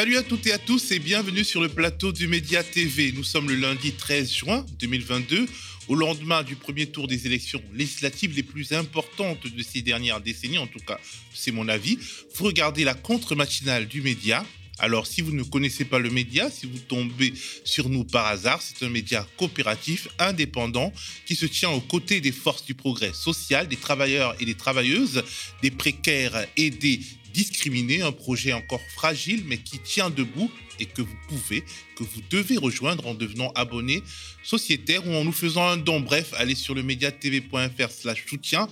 Salut à toutes et à tous et bienvenue sur le plateau du Média TV. Nous sommes le lundi 13 juin 2022, au lendemain du premier tour des élections législatives les plus importantes de ces dernières décennies, en tout cas c'est mon avis. Vous regardez la contre-matinale du Média. Alors si vous ne connaissez pas le média, si vous tombez sur nous par hasard, c'est un média coopératif, indépendant, qui se tient aux côtés des forces du progrès social, des travailleurs et des travailleuses, des précaires et des discriminés, un projet encore fragile mais qui tient debout et que vous pouvez, que vous devez rejoindre en devenant abonné sociétaire ou en nous faisant un don. Bref, allez sur le mediatv.fr slash soutien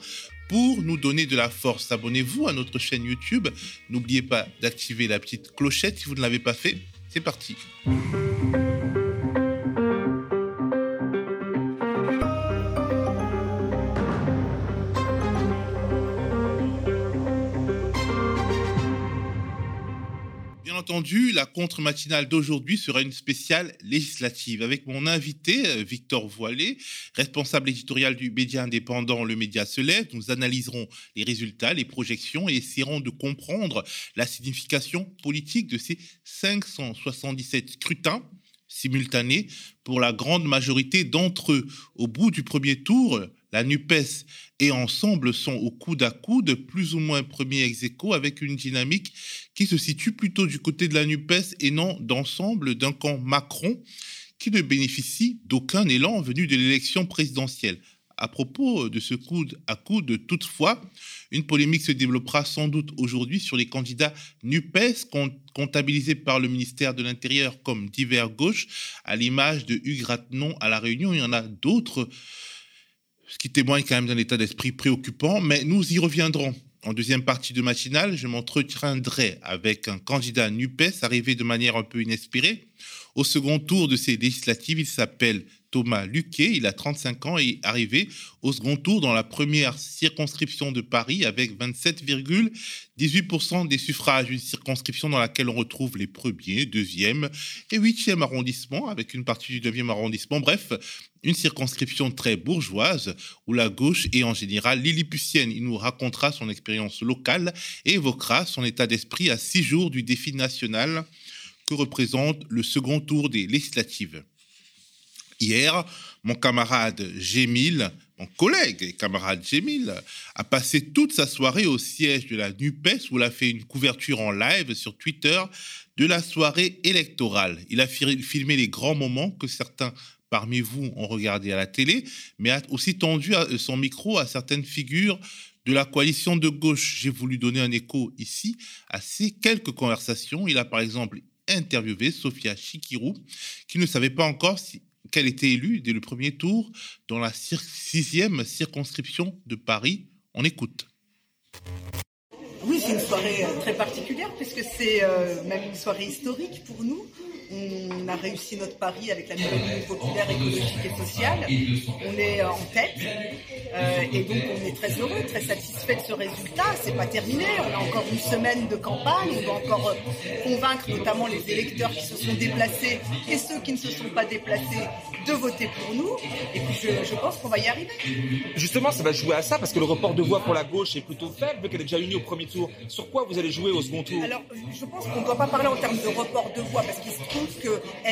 pour nous donner de la force. Abonnez-vous à notre chaîne YouTube. N'oubliez pas d'activer la petite clochette si vous ne l'avez pas fait. C'est parti. Entendu, la contre-matinale d'aujourd'hui sera une spéciale législative avec mon invité euh, Victor Voilé, responsable éditorial du média indépendant Le Média se lève. Nous analyserons les résultats, les projections et essaierons de comprendre la signification politique de ces 577 scrutins simultanés pour la grande majorité d'entre eux. Au bout du premier tour, la NUPES et Ensemble sont au coude à coude, plus ou moins premier ex avec une dynamique qui se situe plutôt du côté de la NUPES et non d'ensemble d'un camp Macron qui ne bénéficie d'aucun élan venu de l'élection présidentielle. À propos de ce coude à coude, toutefois, une polémique se développera sans doute aujourd'hui sur les candidats NUPES comptabilisés par le ministère de l'Intérieur comme divers gauche, à l'image de Hugues Ratenon à La Réunion. Il y en a d'autres ce qui témoigne quand même d'un état d'esprit préoccupant, mais nous y reviendrons. En deuxième partie de matinale, je m'entretiendrai avec un candidat NUPES arrivé de manière un peu inespérée. Au second tour de ces législatives, il s'appelle Thomas Luquet, il a 35 ans et est arrivé au second tour dans la première circonscription de Paris avec 27,18% des suffrages, une circonscription dans laquelle on retrouve les premiers, deuxième et huitième arrondissements avec une partie du neuvième arrondissement. Bref, une circonscription très bourgeoise où la gauche est en général lilliputienne. Il nous racontera son expérience locale et évoquera son état d'esprit à six jours du défi national que représente le second tour des législatives. Hier, mon camarade Gémil, mon collègue et camarade Gémil, a passé toute sa soirée au siège de la NUPES où il a fait une couverture en live sur Twitter de la soirée électorale. Il a filmé les grands moments que certains parmi vous ont regardé à la télé, mais a aussi tendu son micro à certaines figures de la coalition de gauche. J'ai voulu donner un écho ici à ces quelques conversations. Il a par exemple interviewé Sophia Chikirou, qui ne savait pas encore si qu'elle était élue dès le premier tour dans la sixième circonscription de Paris. On écoute. Oui, c'est une soirée euh, très particulière puisque c'est euh, même une soirée historique pour nous on a réussi notre pari avec la nouvelle Union populaire écologique et sociale. On est en tête euh, et donc on est très heureux, très satisfait de ce résultat. C'est pas terminé. On a encore une semaine de campagne. On doit encore euh, convaincre notamment les électeurs qui se sont déplacés et ceux qui ne se sont pas déplacés de voter pour nous. Et puis je, pense qu'on va y arriver. Justement, ça va jouer à ça parce que le report de voix pour la gauche est plutôt faible, vu qu'elle est déjà unie au premier tour. Sur quoi vous allez jouer au second tour? Alors, je pense qu'on ne doit pas parler en termes de report de voix parce qu'il se trouve que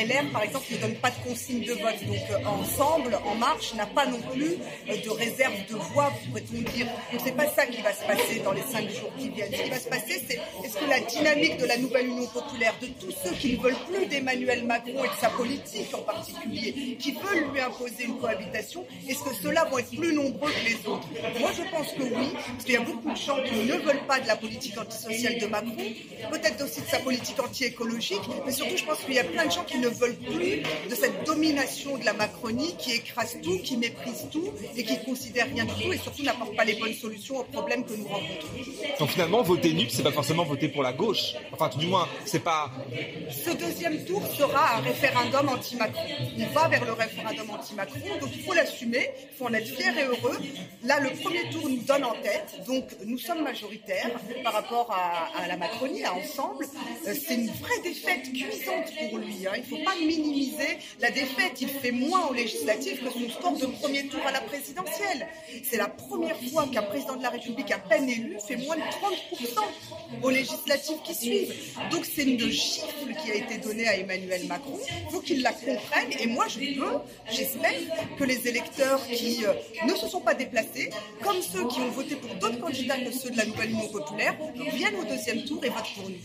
LR, par exemple, ne donne pas de consigne de vote. Donc, euh, Ensemble, En Marche, n'a pas non plus euh, de réserve de voix, pourrait-on dire. Donc, c'est pas ça qui va se passer dans les cinq jours qui viennent. Ce qui va se passer, c'est est-ce que la dynamique de la nouvelle Union populaire, de tous ceux qui ne veulent plus d'Emmanuel Macron et de sa politique en particulier, qui veulent lui imposer une cohabitation, est-ce que ceux-là vont être plus nombreux que les autres? Moi, je pense que oui, parce qu'il y a beaucoup de gens qui ne veulent pas de la politique antisociale de Macron, peut-être aussi de sa politique anti-écologique, mais surtout, je pense qu'il y a plein de gens qui ne veulent plus de cette domination de la Macronie qui écrase tout, qui méprise tout et qui considère rien du tout et surtout n'apporte pas les bonnes solutions aux problèmes que nous rencontrons. Donc finalement, voter NUP, c'est pas forcément voter pour la gauche. Enfin, tout du moins, c'est pas. Ce deuxième tour sera un référendum anti-Macron. On va vers le référendum anti-Macron, donc il faut l'assumer, il faut en être fier et heureux. Là, le premier tour nous donne en tête, donc nous sommes majoritaires par rapport à, à la Macronie, à Ensemble. Euh, c'est une vraie défaite cuisante pour lui. Hein. Il faut pas minimiser la défaite. Il fait moins aux législatives que son score de premier tour à la présidentielle. C'est la première fois qu'un président de la République à peine élu fait moins de 30%. aux législatives qui suivent. Donc c'est une gifle qui a été donnée à Emmanuel Macron. Il faut qu'il la comprenne. Et moi, je veux, j'espère, que les électeurs qui euh, ne se sont pas déplacés, comme ceux qui ont voté pour d'autres candidats que ceux de la nouvelle Union populaire, viennent au deuxième tour et votent pour nous.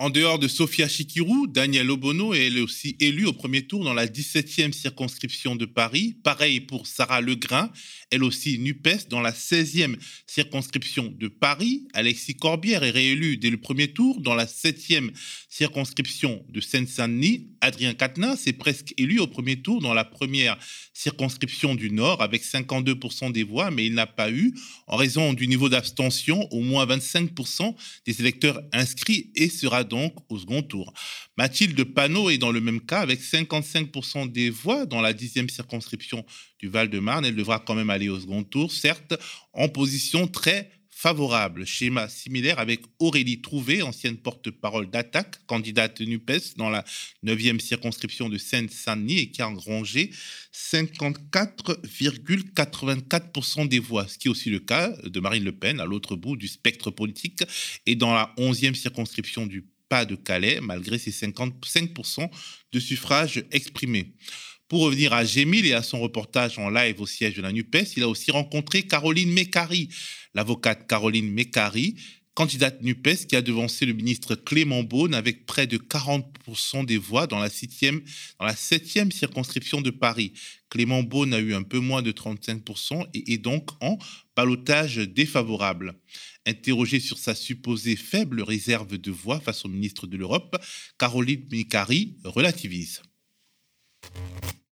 En dehors de Sophia Chikirou, Daniel Obono est aussi élu au premier tour dans la 17e circonscription de Paris. Pareil pour Sarah Legrain, elle aussi NUPES dans la 16e circonscription de Paris. Alexis Corbière est réélu dès le premier tour dans la 7e circonscription de Seine-Saint-Denis. Adrien Quatennens est presque élu au premier tour dans la première circonscription du Nord avec 52% des voix, mais il n'a pas eu, en raison du niveau d'abstention, au moins 25% des électeurs inscrits et sera donc au second tour. Mathilde Panot est dans le même cas avec 55% des voix dans la dixième circonscription du Val-de-Marne. Elle devra quand même aller au second tour, certes en position très favorable. Schéma similaire avec Aurélie Trouvé, ancienne porte-parole d'attaque, candidate NUPES dans la 9e circonscription de Seine-Saint-Denis et qui a engrangé 54,84% des voix, ce qui est aussi le cas de Marine Le Pen à l'autre bout du spectre politique et dans la 11e circonscription du Pas-de-Calais, malgré ses 55% de suffrages exprimés. Pour revenir à Gémil et à son reportage en live au siège de la NUPES, il a aussi rencontré Caroline Mécari, l'avocate Caroline Mécari, candidate NUPES qui a devancé le ministre Clément Beaune avec près de 40% des voix dans la, septième, dans la septième circonscription de Paris. Clément Beaune a eu un peu moins de 35% et est donc en balotage défavorable. Interrogée sur sa supposée faible réserve de voix face au ministre de l'Europe, Caroline Mécari relativise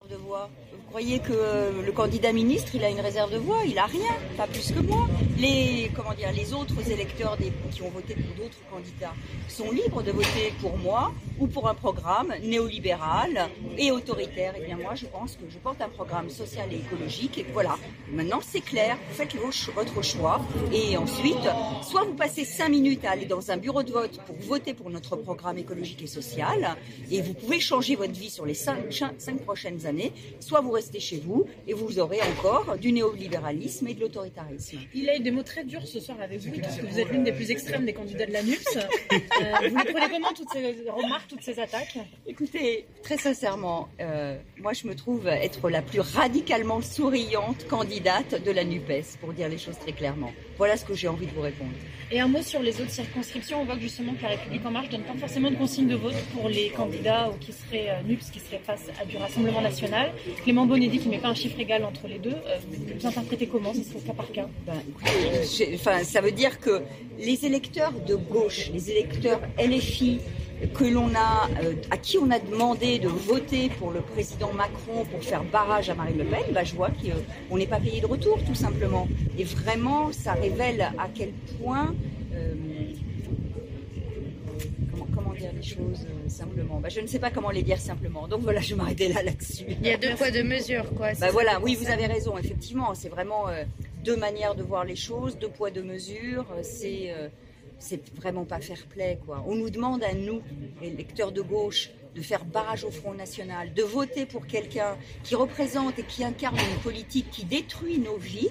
de voix. Vous croyez que euh, le candidat ministre, il a une réserve de voix? Il a rien, pas plus que moi. Les, comment dire, les autres électeurs qui ont voté pour d'autres candidats sont libres de voter pour moi ou pour un programme néolibéral et autoritaire. Et eh bien moi, je pense que je porte un programme social et écologique. Et voilà, maintenant c'est clair, vous faites votre choix. Et ensuite, soit vous passez cinq minutes à aller dans un bureau de vote pour voter pour notre programme écologique et social, et vous pouvez changer votre vie sur les cinq prochaines années soit vous restez chez vous et vous aurez encore du néolibéralisme et de l'autoritarisme. Il a eu des mots très durs ce soir avec vous, parce que vous êtes l'une des plus extrêmes des candidats de la NUPS. Euh, vous prenez comment toutes ces remarques, toutes ces attaques? Écoutez, très sincèrement, euh, moi je me trouve être la plus radicalement souriante candidate de la NUPES, pour dire les choses très clairement. Voilà ce que j'ai envie de vous répondre. Et un mot sur les autres circonscriptions. On voit que justement que la République en marche donne pas forcément de consigne de vote pour les candidats ou qui seraient euh, NUPS, qui seraient face à du Rassemblement national. Clément Bonnet dit qu'il ne met pas un chiffre égal entre les deux. Euh, vous interprétez comment Ce serait cas par cas ben, enfin, Ça veut dire que les électeurs de gauche, les électeurs LFI, que l'on a, euh, à qui on a demandé de voter pour le président Macron pour faire barrage à Marine Le Pen, bah, je vois qu'on n'est pas payé de retour, tout simplement. Et vraiment, ça révèle à quel point. Euh, comment, dire les choses euh, simplement bah, Je ne sais pas comment les dire simplement. Donc voilà, je m'arrêtais là là-dessus. Il y a deux poids, deux mesures, quoi. Bah, voilà, oui, vous avez raison, effectivement. C'est vraiment deux manières de voir les choses, deux poids, deux mesures. C'est c'est vraiment pas fair play, quoi. On nous demande à nous, les lecteurs de gauche, de faire barrage au Front National, de voter pour quelqu'un qui représente et qui incarne une politique qui détruit nos vies.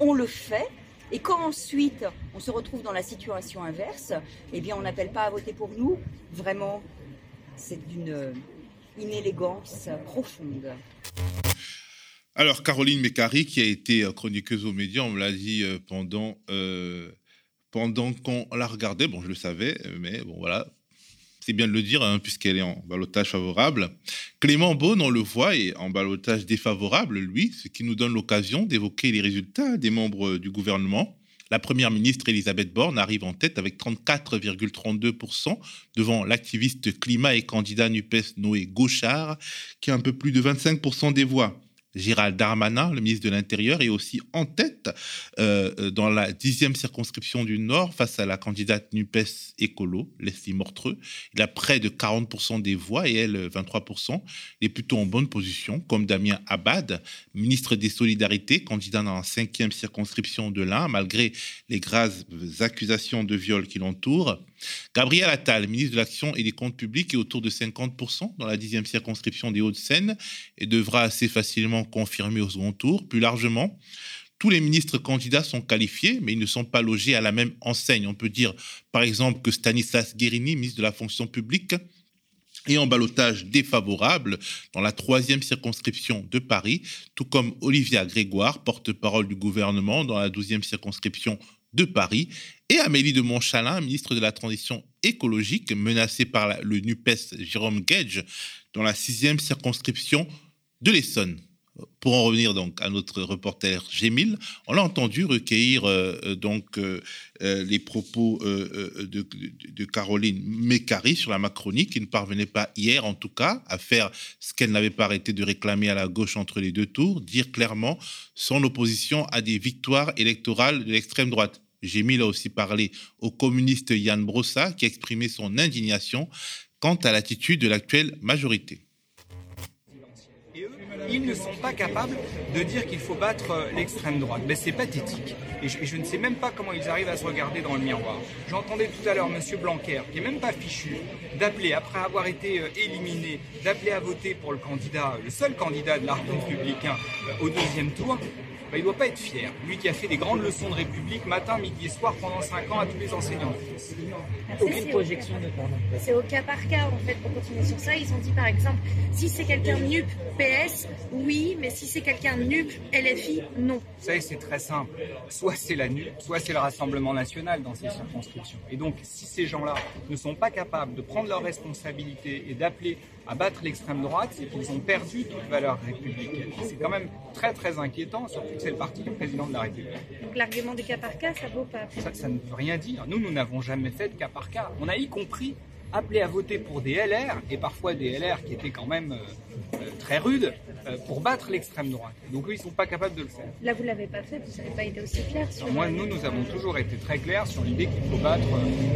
On le fait. Et quand ensuite on se retrouve dans la situation inverse, eh bien on n'appelle pas à voter pour nous. Vraiment, c'est d'une inélégance profonde. Alors Caroline Mécari, qui a été chroniqueuse aux médias, on me l'a dit euh, pendant euh, pendant qu'on la regardait. Bon, je le savais, mais bon, voilà. C'est bien de le dire, hein, puisqu'elle est en balotage favorable. Clément Beaune, on le voit, est en balotage défavorable, lui, ce qui nous donne l'occasion d'évoquer les résultats des membres du gouvernement. La première ministre Elisabeth Borne arrive en tête avec 34,32% devant l'activiste climat et candidat NUPES Noé Gauchard, qui a un peu plus de 25% des voix. Gérald Darmanin, le ministre de l'Intérieur, est aussi en tête euh, euh, dans la dixième circonscription du Nord face à la candidate NUPES écolo, Leslie Mortreux. Il a près de 40% des voix et elle 23%. Il est plutôt en bonne position, comme Damien Abad, ministre des Solidarités, candidat dans la cinquième circonscription de l'Ain, malgré les graves accusations de viol qui l'entourent. Gabriel Attal, ministre de l'Action et des Comptes Publics, est autour de 50% dans la dixième circonscription des Hauts-de-Seine et devra assez facilement confirmer au second tour. Plus largement, tous les ministres candidats sont qualifiés, mais ils ne sont pas logés à la même enseigne. On peut dire, par exemple, que Stanislas Guérini, ministre de la fonction publique, est en balotage défavorable dans la troisième circonscription de Paris, tout comme Olivia Grégoire, porte-parole du gouvernement dans la douzième circonscription de Paris, et Amélie de Montchalin, ministre de la Transition écologique, menacée par le NUPES Jérôme Gage dans la sixième circonscription de l'Essonne pour en revenir donc à notre reporter Gémil, on l'a entendu recueillir euh, euh, donc euh, les propos de, Caroline Mécari sur la Macronie, qui ne parvenait pas hier en tout cas à faire ce qu'elle n'avait pas arrêté de réclamer à la gauche entre les deux tours, dire clairement son opposition à des victoires électorales de l'extrême droite. Gémil a aussi parlé au communiste Yann Brossa qui a exprimé son indignation quant à l'attitude de l'actuelle majorité ils ne sont pas capables de dire qu'il faut battre euh, l'extrême droite. Mais c'est pathétique. Et je, ne sais même pas comment ils arrivent à se regarder dans le miroir. J'entendais tout à l'heure M. Blanquer, qui n'est même pas fichu, d'appeler, après avoir été euh, éliminé, d'appeler à voter pour le candidat, le seul candidat de l'arc républicain euh, au deuxième tour. Bah, il ne doit pas être fier. Lui qui a fait des grandes leçons de République matin, midi et soir pendant 5 ans à tous les enseignants Aucune projection de C'est au cas par cas, en fait, pour continuer sur ça. Ils ont dit, par exemple, si c'est quelqu'un NUP, PS, oui, mais si c'est quelqu'un NUP, LFI, non. Vous savez, c'est très simple. Soit c'est la NUP, soit c'est le Rassemblement national dans ces circonscriptions. Et donc, si ces gens-là ne sont pas capables de prendre leurs responsabilités et d'appeler à battre l'extrême droite, c'est qu'ils ont perdu toute valeur républicaine. C'est quand même très très inquiétant, surtout que c'est le parti du président de la République. Donc l'argument des cas par cas, ça vaut pas ça, ça ne veut rien dire. Nous, nous n'avons jamais fait de cas par cas. On a y compris appelé à voter pour des LR, et parfois des LR qui étaient quand même euh, euh, très rudes, euh, pour battre l'extrême droite. Donc eux, ils ne sont pas capables de le faire. Là, vous ne l'avez pas fait, vous n'avez pas été aussi clair sur... moi, nous, nous avons toujours été très clairs sur l'idée qu'il faut battre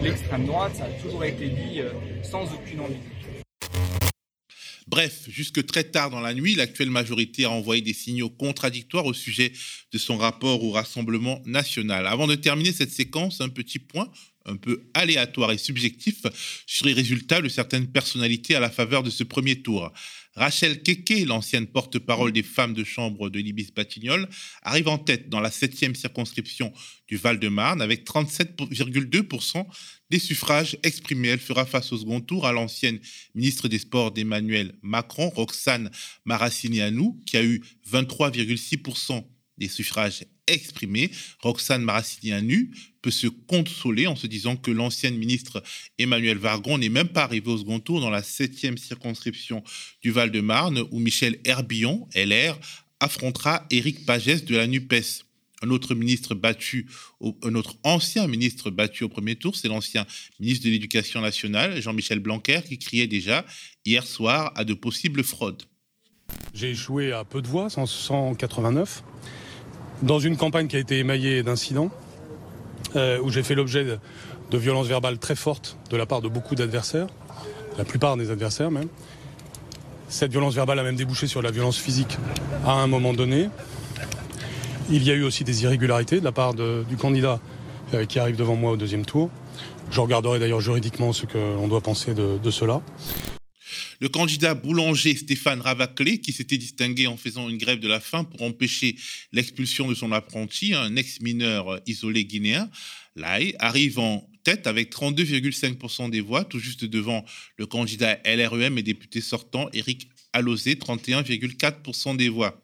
l'extrême droite. Ça a toujours été dit sans aucune ambiguïté. Bref, jusque très tard dans la nuit, l'actuelle majorité a envoyé des signaux contradictoires au sujet de son rapport au Rassemblement national. Avant de terminer cette séquence, un petit point un peu aléatoire et subjectif sur les résultats de certaines personnalités à la faveur de ce premier tour. Rachel Keke, l'ancienne porte-parole des femmes de chambre de Libis-Batignolles, arrive en tête dans la septième circonscription du Val-de-Marne avec 37,2% des suffrages exprimés. Elle fera face au second tour à l'ancienne ministre des Sports d'Emmanuel Macron, Roxane Maracineanu, qui a eu 23,6% des suffrages exprimés. Roxane Maracineanu peut se consoler en se disant que l'ancienne ministre Emmanuel Vargon n'est même pas arrivé au second tour dans la septième circonscription du Val-de-Marne où Michel Herbillon, LR, affrontera Éric Pagès de la NUPES. Un autre ministre battu, un autre ancien ministre battu au premier tour, c'est l'ancien ministre de l'Éducation nationale, Jean-Michel Blanquer, qui criait déjà hier soir à de possibles fraudes. J'ai échoué à peu de voix, 189, dans une campagne qui a été émaillée d'incidents, euh, où j'ai fait l'objet de, violences verbales très fortes de la part de beaucoup d'adversaires, la plupart des adversaires même. Cette violence verbale a même débouché sur la violence physique à un moment donné. Il y a eu aussi des irrégularités de la part du candidat euh, qui arrive devant moi au deuxième tour. Je regarderai d'ailleurs juridiquement ce qu'on doit penser de cela. Le candidat boulanger Stéphane Ravaclé, qui s'était distingué en faisant une grève de la faim pour empêcher l'expulsion de son apprenti, un ex-mineur isolé guinéen, l'AI, arrive en tête avec 32,5% des voix, tout juste devant le candidat LREM et député sortant Éric Alosé, 31,4% des voix.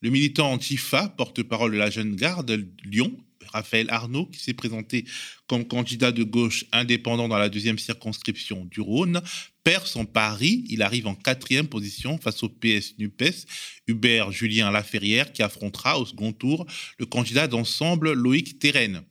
Le militant Antifa, porte-parole de la jeune garde Lyon, Raphaël Arnaud, qui s'est présenté comme candidat de gauche indépendant dans la deuxième circonscription du Rhône, perd son pari. Il arrive en quatrième position face au PS NUPES, Hubert Julien Laferrière, qui affrontera au second tour le candidat d'ensemble Loïc Terren.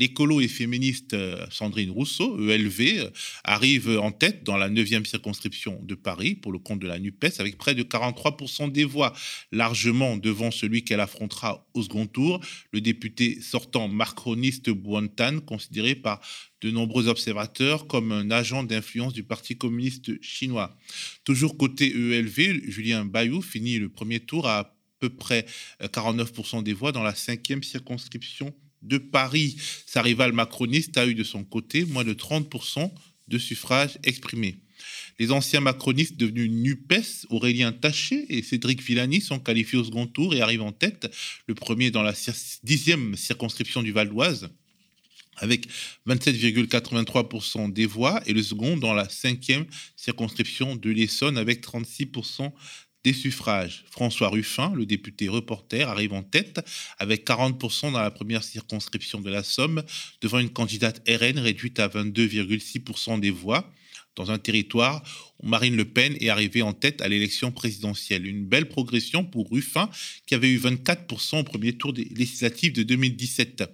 L'écolo et féministe euh, Sandrine Rousseau, ELV, euh, arrive en tête dans la 9e circonscription de Paris pour le compte de la NUPES avec près de 43% des voix, largement devant celui qu'elle affrontera au second tour, le député sortant macroniste Buontan, considéré par de nombreux observateurs comme un agent d'influence du Parti communiste chinois. Toujours côté ELV, Julien Bayou finit le premier tour à peu près 49% euh, des voix dans la cinquième circonscription de Paris. Sa rivale macroniste a eu de son côté moins de 30% de suffrages exprimés. Les anciens macronistes devenus NUPES, Aurélien Taché et Cédric Villani, sont qualifiés au second tour et arrivent en tête, le premier dans la dixième circonscription du Val d'Oise, avec 27,83% des voix, et le second dans la cinquième circonscription de l'Essonne, avec 36% des suffrages. François Ruffin, le député reporter, arrive en tête avec 40% dans la première circonscription de la Somme, devant une candidate RN réduite à 22,6% des voix, dans un territoire où Marine Le Pen est arrivée en tête à l'élection présidentielle. Une belle progression pour Ruffin, qui avait eu 24% au premier tour des législatives de 2017.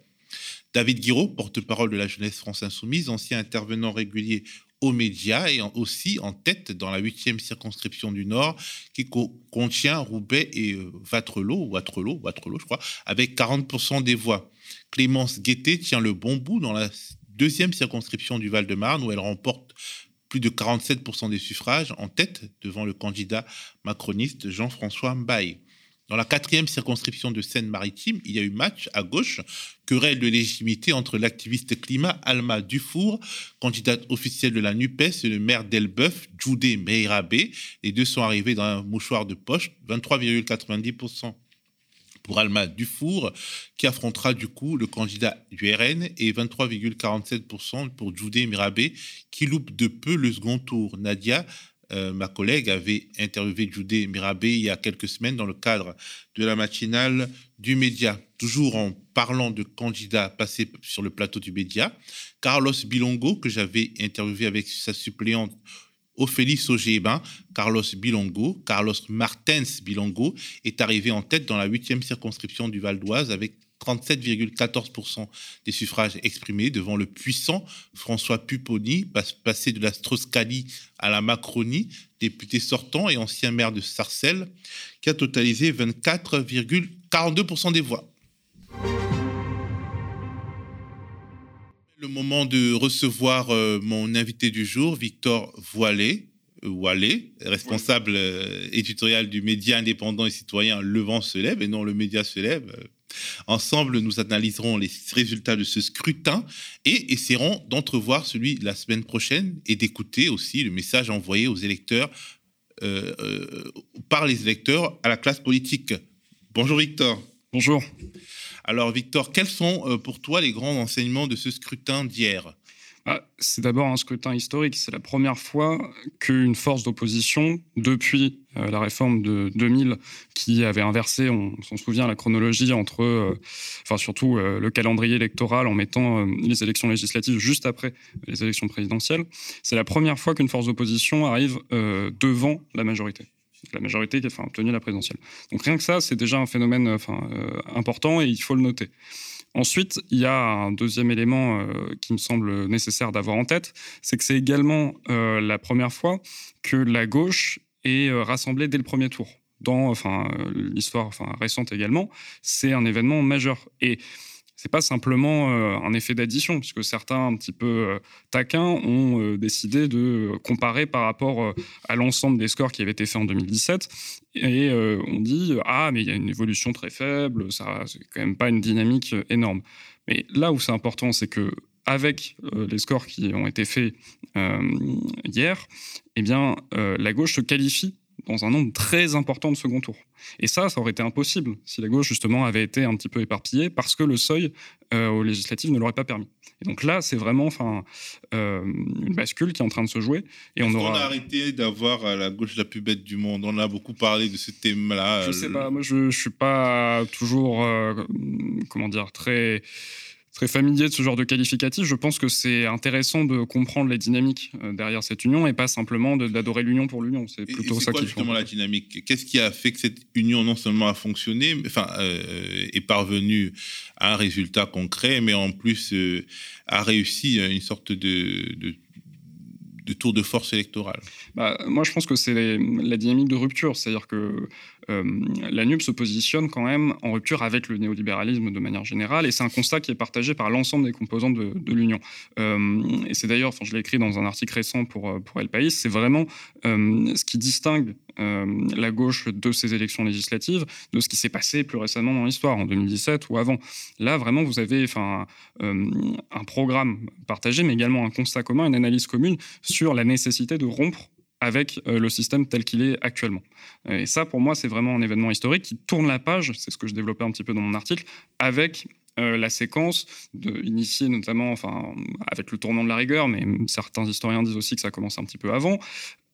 David Guiraud, porte-parole de la jeunesse France Insoumise, ancien intervenant régulier aux médias et aussi en tête dans la huitième circonscription du Nord qui contient Roubaix et euh, Vatrelot, Watrelot, je crois, avec 40% des voix. Clémence Guettet tient le bon bout dans la deuxième circonscription du Val-de-Marne où elle remporte plus de 47% des suffrages en tête devant le candidat macroniste Jean-François Mbaye. Dans la quatrième circonscription de Seine-Maritime, il y a eu match à gauche, querelle de légitimité entre l'activiste climat Alma Dufour, candidate officielle de la NUPES, et le maire d'Elbeuf, Djoudé Meirabé. Les deux sont arrivés dans un mouchoir de poche, 23,90% pour Alma Dufour, qui affrontera du coup le candidat du RN, et 23,47% pour Djoudé Mirabé, qui loupe de peu le second tour. Nadia euh, ma collègue avait interviewé Judé Mirabé il y a quelques semaines dans le cadre de la matinale du média. Toujours en parlant de candidats passés sur le plateau du média, Carlos Bilongo, que j'avais interviewé avec sa suppléante Ophélie Sogéban, Carlos Bilongo, Carlos Martens Bilongo, est arrivé en tête dans la huitième circonscription du Val d'Oise avec 37,14% des suffrages exprimés devant le puissant François Pupponi, passé de la strauss à la Macronie, député sortant et ancien maire de Sarcelles, qui a totalisé 24,42% des voix. Le moment de recevoir euh, mon invité du jour, Victor Voilet, Wallet, responsable euh, éditorial du média indépendant et citoyen Le Vent se lève, et non Le Média se lève, Ensemble, nous analyserons les résultats de ce scrutin et essaierons d'entrevoir celui de la semaine prochaine et d'écouter aussi le message envoyé aux électeurs euh, euh, par les électeurs à la classe politique. Bonjour Victor. Bonjour. Alors Victor, quels sont euh, pour toi les grands enseignements de ce scrutin d'hier? Ah, c'est d'abord un scrutin historique. C'est la première fois qu'une force d'opposition, depuis euh, la réforme de 2000, qui avait inversé, on s'en souvient, la chronologie entre, euh, enfin surtout euh, le calendrier électoral en mettant les élections législatives juste après les élections présidentielles, c'est la première fois qu'une force d'opposition arrive devant la majorité la majorité qui a obtenu la présidentielle. Donc rien que ça, c'est déjà un phénomène important et il faut le noter. Ensuite, il y a un deuxième élément euh, qui me semble nécessaire d'avoir en tête, c'est que c'est également euh, la première fois que la gauche est euh, rassemblée dès le premier tour. Dans l'histoire enfin, récente également, c'est un événement majeur. Et c'est pas simplement euh, un effet d'addition, puisque certains un petit peu euh, taquins ont euh, décidé de comparer par rapport à l'ensemble des scores qui avaient été faits en 2017, et on dit ah mais il y a une évolution très faible, ça c'est quand même pas une dynamique énorme. Mais là où c'est important, c'est que avec les scores qui ont été faits hier, eh bien la gauche se qualifie dans un nombre très important de second tour. Et ça, ça aurait été impossible si la gauche, justement, avait été un petit peu éparpillée parce que le seuil euh, aux législatives ne l'aurait pas permis. Et donc là, c'est vraiment enfin, euh, une bascule qui est en train de se jouer. Et on, aura... on a arrêté d'avoir euh, la gauche la plus bête du monde? On a beaucoup parlé de ce thème-là. Je sais pas, moi je ne suis pas toujours, comment dire, très très familier de ce genre de qualificatif, je pense que c'est intéressant de comprendre les dynamiques euh, derrière cette union et pas simplement d'adorer l'union pour l'union. C'est plutôt ça qui justement la dynamique? Qu'est-ce qui a fait que cette union non seulement a fonctionné, enfin euh, est parvenue à un résultat concret, mais en plus euh, a réussi une sorte de, de de tour de force électorale? Bah, Moi, je pense que c'est la dynamique de rupture. C'est-à-dire que la NUP se positionne quand même en rupture avec le néolibéralisme de manière générale, et c'est un constat qui est partagé par l'ensemble des composants de, l'Union. Euh, et c'est d'ailleurs, enfin, je l'ai écrit dans un article récent pour, euh, El País, c'est vraiment ce qui distingue la gauche de ces élections législatives de ce qui s'est passé plus récemment dans l'histoire, en 2017 ou avant. Là, vraiment, vous avez enfin, un programme partagé, mais également un constat commun, une analyse commune sur la nécessité de rompre avec le système tel qu'il est actuellement. Et ça, pour moi, c'est vraiment un événement historique qui tourne la page, c'est ce que je développais un petit peu dans mon article, avec la séquence de, initiée notamment, enfin, avec le tournant de la rigueur, mais certains historiens disent aussi que ça commence un petit peu avant,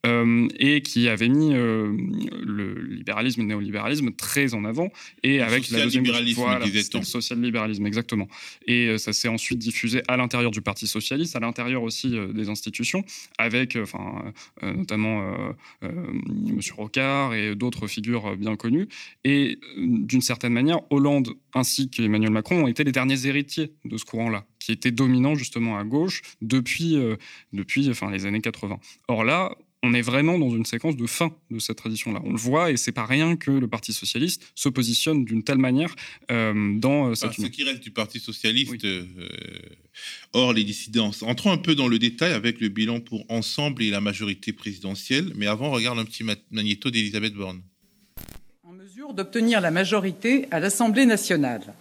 euh, et qui avait mis euh, le libéralisme et le néolibéralisme très en avant et le avec la deuxième voilà, le social-libéralisme exactement. Et euh, ça s'est ensuite diffusé à l'intérieur du Parti socialiste à l'intérieur aussi des institutions avec enfin notamment monsieur Rocard et d'autres figures bien connues. Et d'une certaine manière Hollande ainsi qu'Emmanuel Macron ont été les derniers héritiers de ce courant-là qui était dominant justement à gauche depuis depuis enfin les années 80 or là on est vraiment dans une séquence de fin de cette tradition-là. On le voit, et c'est pas rien que le Parti socialiste se positionne d'une telle manière euh, dans euh, cette Ce qui reste du Parti socialiste, euh, hors les dissidences. Entrons un peu dans le détail avec le bilan pour Ensemble et la majorité présidentielle. Mais avant, regarde un petit magnéto d'Elisabeth Borne. En mesure d'obtenir la majorité à l'Assemblée nationale.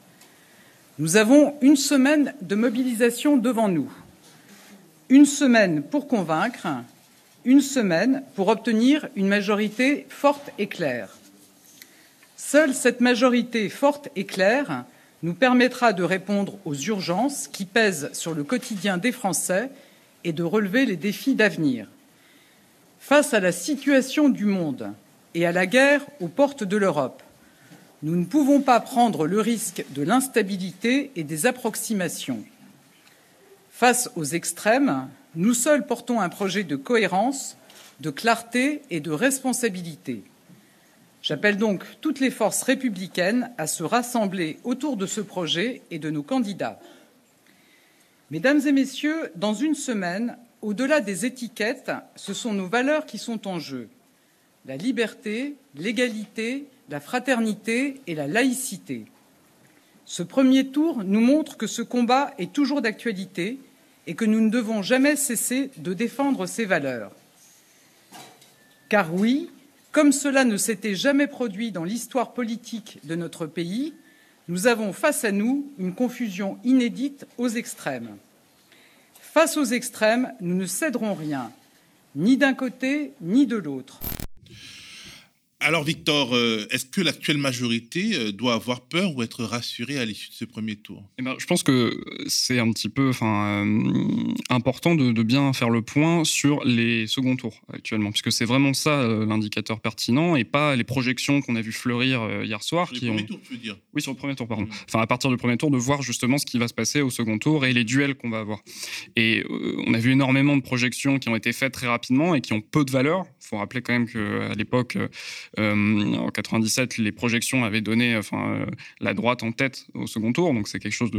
Nous avons une semaine de mobilisation devant nous. Une semaine pour convaincre, une semaine pour obtenir une majorité forte et claire. Seule cette majorité forte et claire nous permettra de répondre aux urgences qui pèsent sur le quotidien des Français et de relever les défis d'avenir. Face à la situation du monde et à la guerre aux portes de l'Europe, nous ne pouvons pas prendre le risque de l'instabilité et des approximations. Face aux extrêmes, nous seuls portons un projet de cohérence, de clarté et de responsabilité. J'appelle donc toutes les forces républicaines à se rassembler autour de ce projet et de nos candidats. Mesdames et Messieurs, dans une semaine, au-delà des étiquettes, ce sont nos valeurs qui sont en jeu la liberté, l'égalité, la fraternité et la laïcité. Ce premier tour nous montre que ce combat est toujours d'actualité et que nous ne devons jamais cesser de défendre ces valeurs. Car oui, comme cela ne s'était jamais produit dans l'histoire politique de notre pays, nous avons face à nous une confusion inédite aux extrêmes. Face aux extrêmes, nous ne céderons rien, ni d'un côté ni de l'autre. Alors Victor, euh, est-ce que l'actuelle majorité euh, doit avoir peur ou être rassurée à l'issue de ce premier tour? Eh ben, Je pense que c'est un petit peu enfin, euh, important de, bien faire le point sur les seconds tours actuellement, puisque c'est vraiment ça l'indicateur pertinent et pas les projections qu'on a vu fleurir hier soir. Sur le premier tour, tu veux dire? Oui, sur le premier tour, pardon. Mmh. Enfin, à partir du premier tour, de voir justement ce qui va se passer au second tour et les duels qu'on va avoir. Et on a vu énormément de projections qui ont été faites très rapidement et qui ont peu de valeur. Il faut rappeler quand même qu'à l'époque, en 97, les projections avaient donné euh, la droite en tête au second tour, donc c'est quelque chose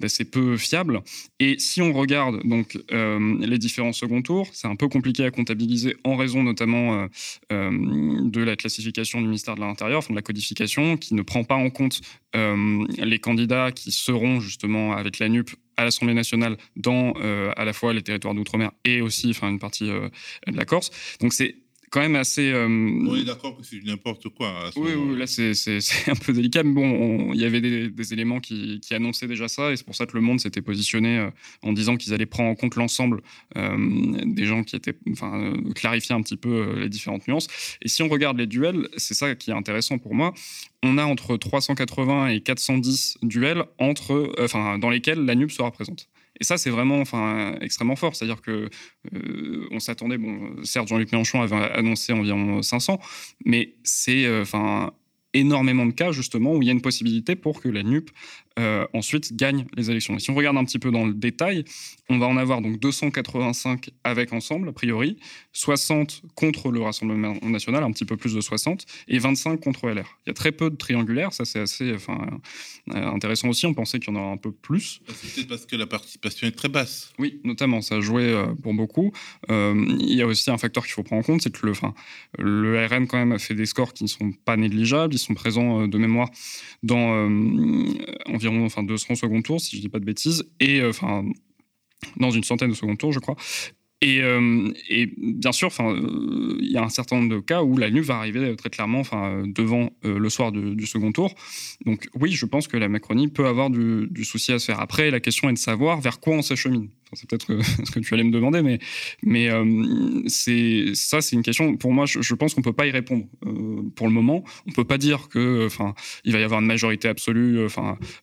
d'assez peu fiable. Et si on regarde donc euh, les différents second tours, c'est un peu compliqué à comptabiliser en raison notamment de la classification du ministère de l'Intérieur, de la codification, qui ne prend pas en compte les candidats qui seront justement avec la NUP à l'Assemblée nationale dans à la fois les territoires d'outre-mer et aussi une partie de la Corse. Donc c'est quand même assez. Euh, on est d'accord que c'est n'importe quoi. oui, oui, là c'est un peu délicat, mais bon, il y avait des, éléments qui, annonçaient déjà ça, et c'est pour ça que le Monde s'était positionné euh, en disant qu'ils allaient prendre en compte l'ensemble euh, des gens qui étaient, enfin, clarifier un petit peu les différentes nuances. Et si on regarde les duels, c'est ça qui est intéressant pour moi. On a entre 380 et 410 duels entre, enfin, dans lesquels la NUP sera présente. Et ça, c'est vraiment enfin, extrêmement fort. C'est-à-dire que euh, s'attendait, bon, certes, Jean-Luc Mélenchon avait annoncé environ 500, mais c'est euh, enfin énormément de cas justement où il y a une possibilité pour que la NUP euh, ensuite gagne les élections. Et si on regarde un petit peu dans le détail, on va en avoir donc 285 avec ensemble, a priori, 60 contre le Rassemblement national, un petit peu plus de 60, et 25 contre LR. Il y a très peu de triangulaires, ça c'est assez enfin, euh, intéressant aussi, on pensait qu'il y en aurait un peu plus. Bah, c'est peut-être parce que la participation est très basse. Oui, notamment, ça a joué euh, pour beaucoup. il y a aussi un facteur qu'il faut prendre en compte, c'est que le, le RN quand même a fait des scores qui ne sont pas négligeables, ils sont présents de mémoire dans environ enfin 200 second tours, si je dis pas de bêtises, et euh, enfin dans une centaine de second tours, je crois. Et, euh, et, bien sûr, euh, il y a un certain nombre de cas où la NUP va arriver très clairement, devant le soir du, second tour. Donc oui, je pense que la Macronie peut avoir du, souci à se faire. Après, la question est de savoir vers quoi on s'achemine. C'est peut-être ce que tu allais me demander, mais, euh, ça, c'est une question. Pour moi, je, pense qu'on peut pas y répondre euh, pour le moment. On peut pas dire que, enfin, il va y avoir une majorité absolue,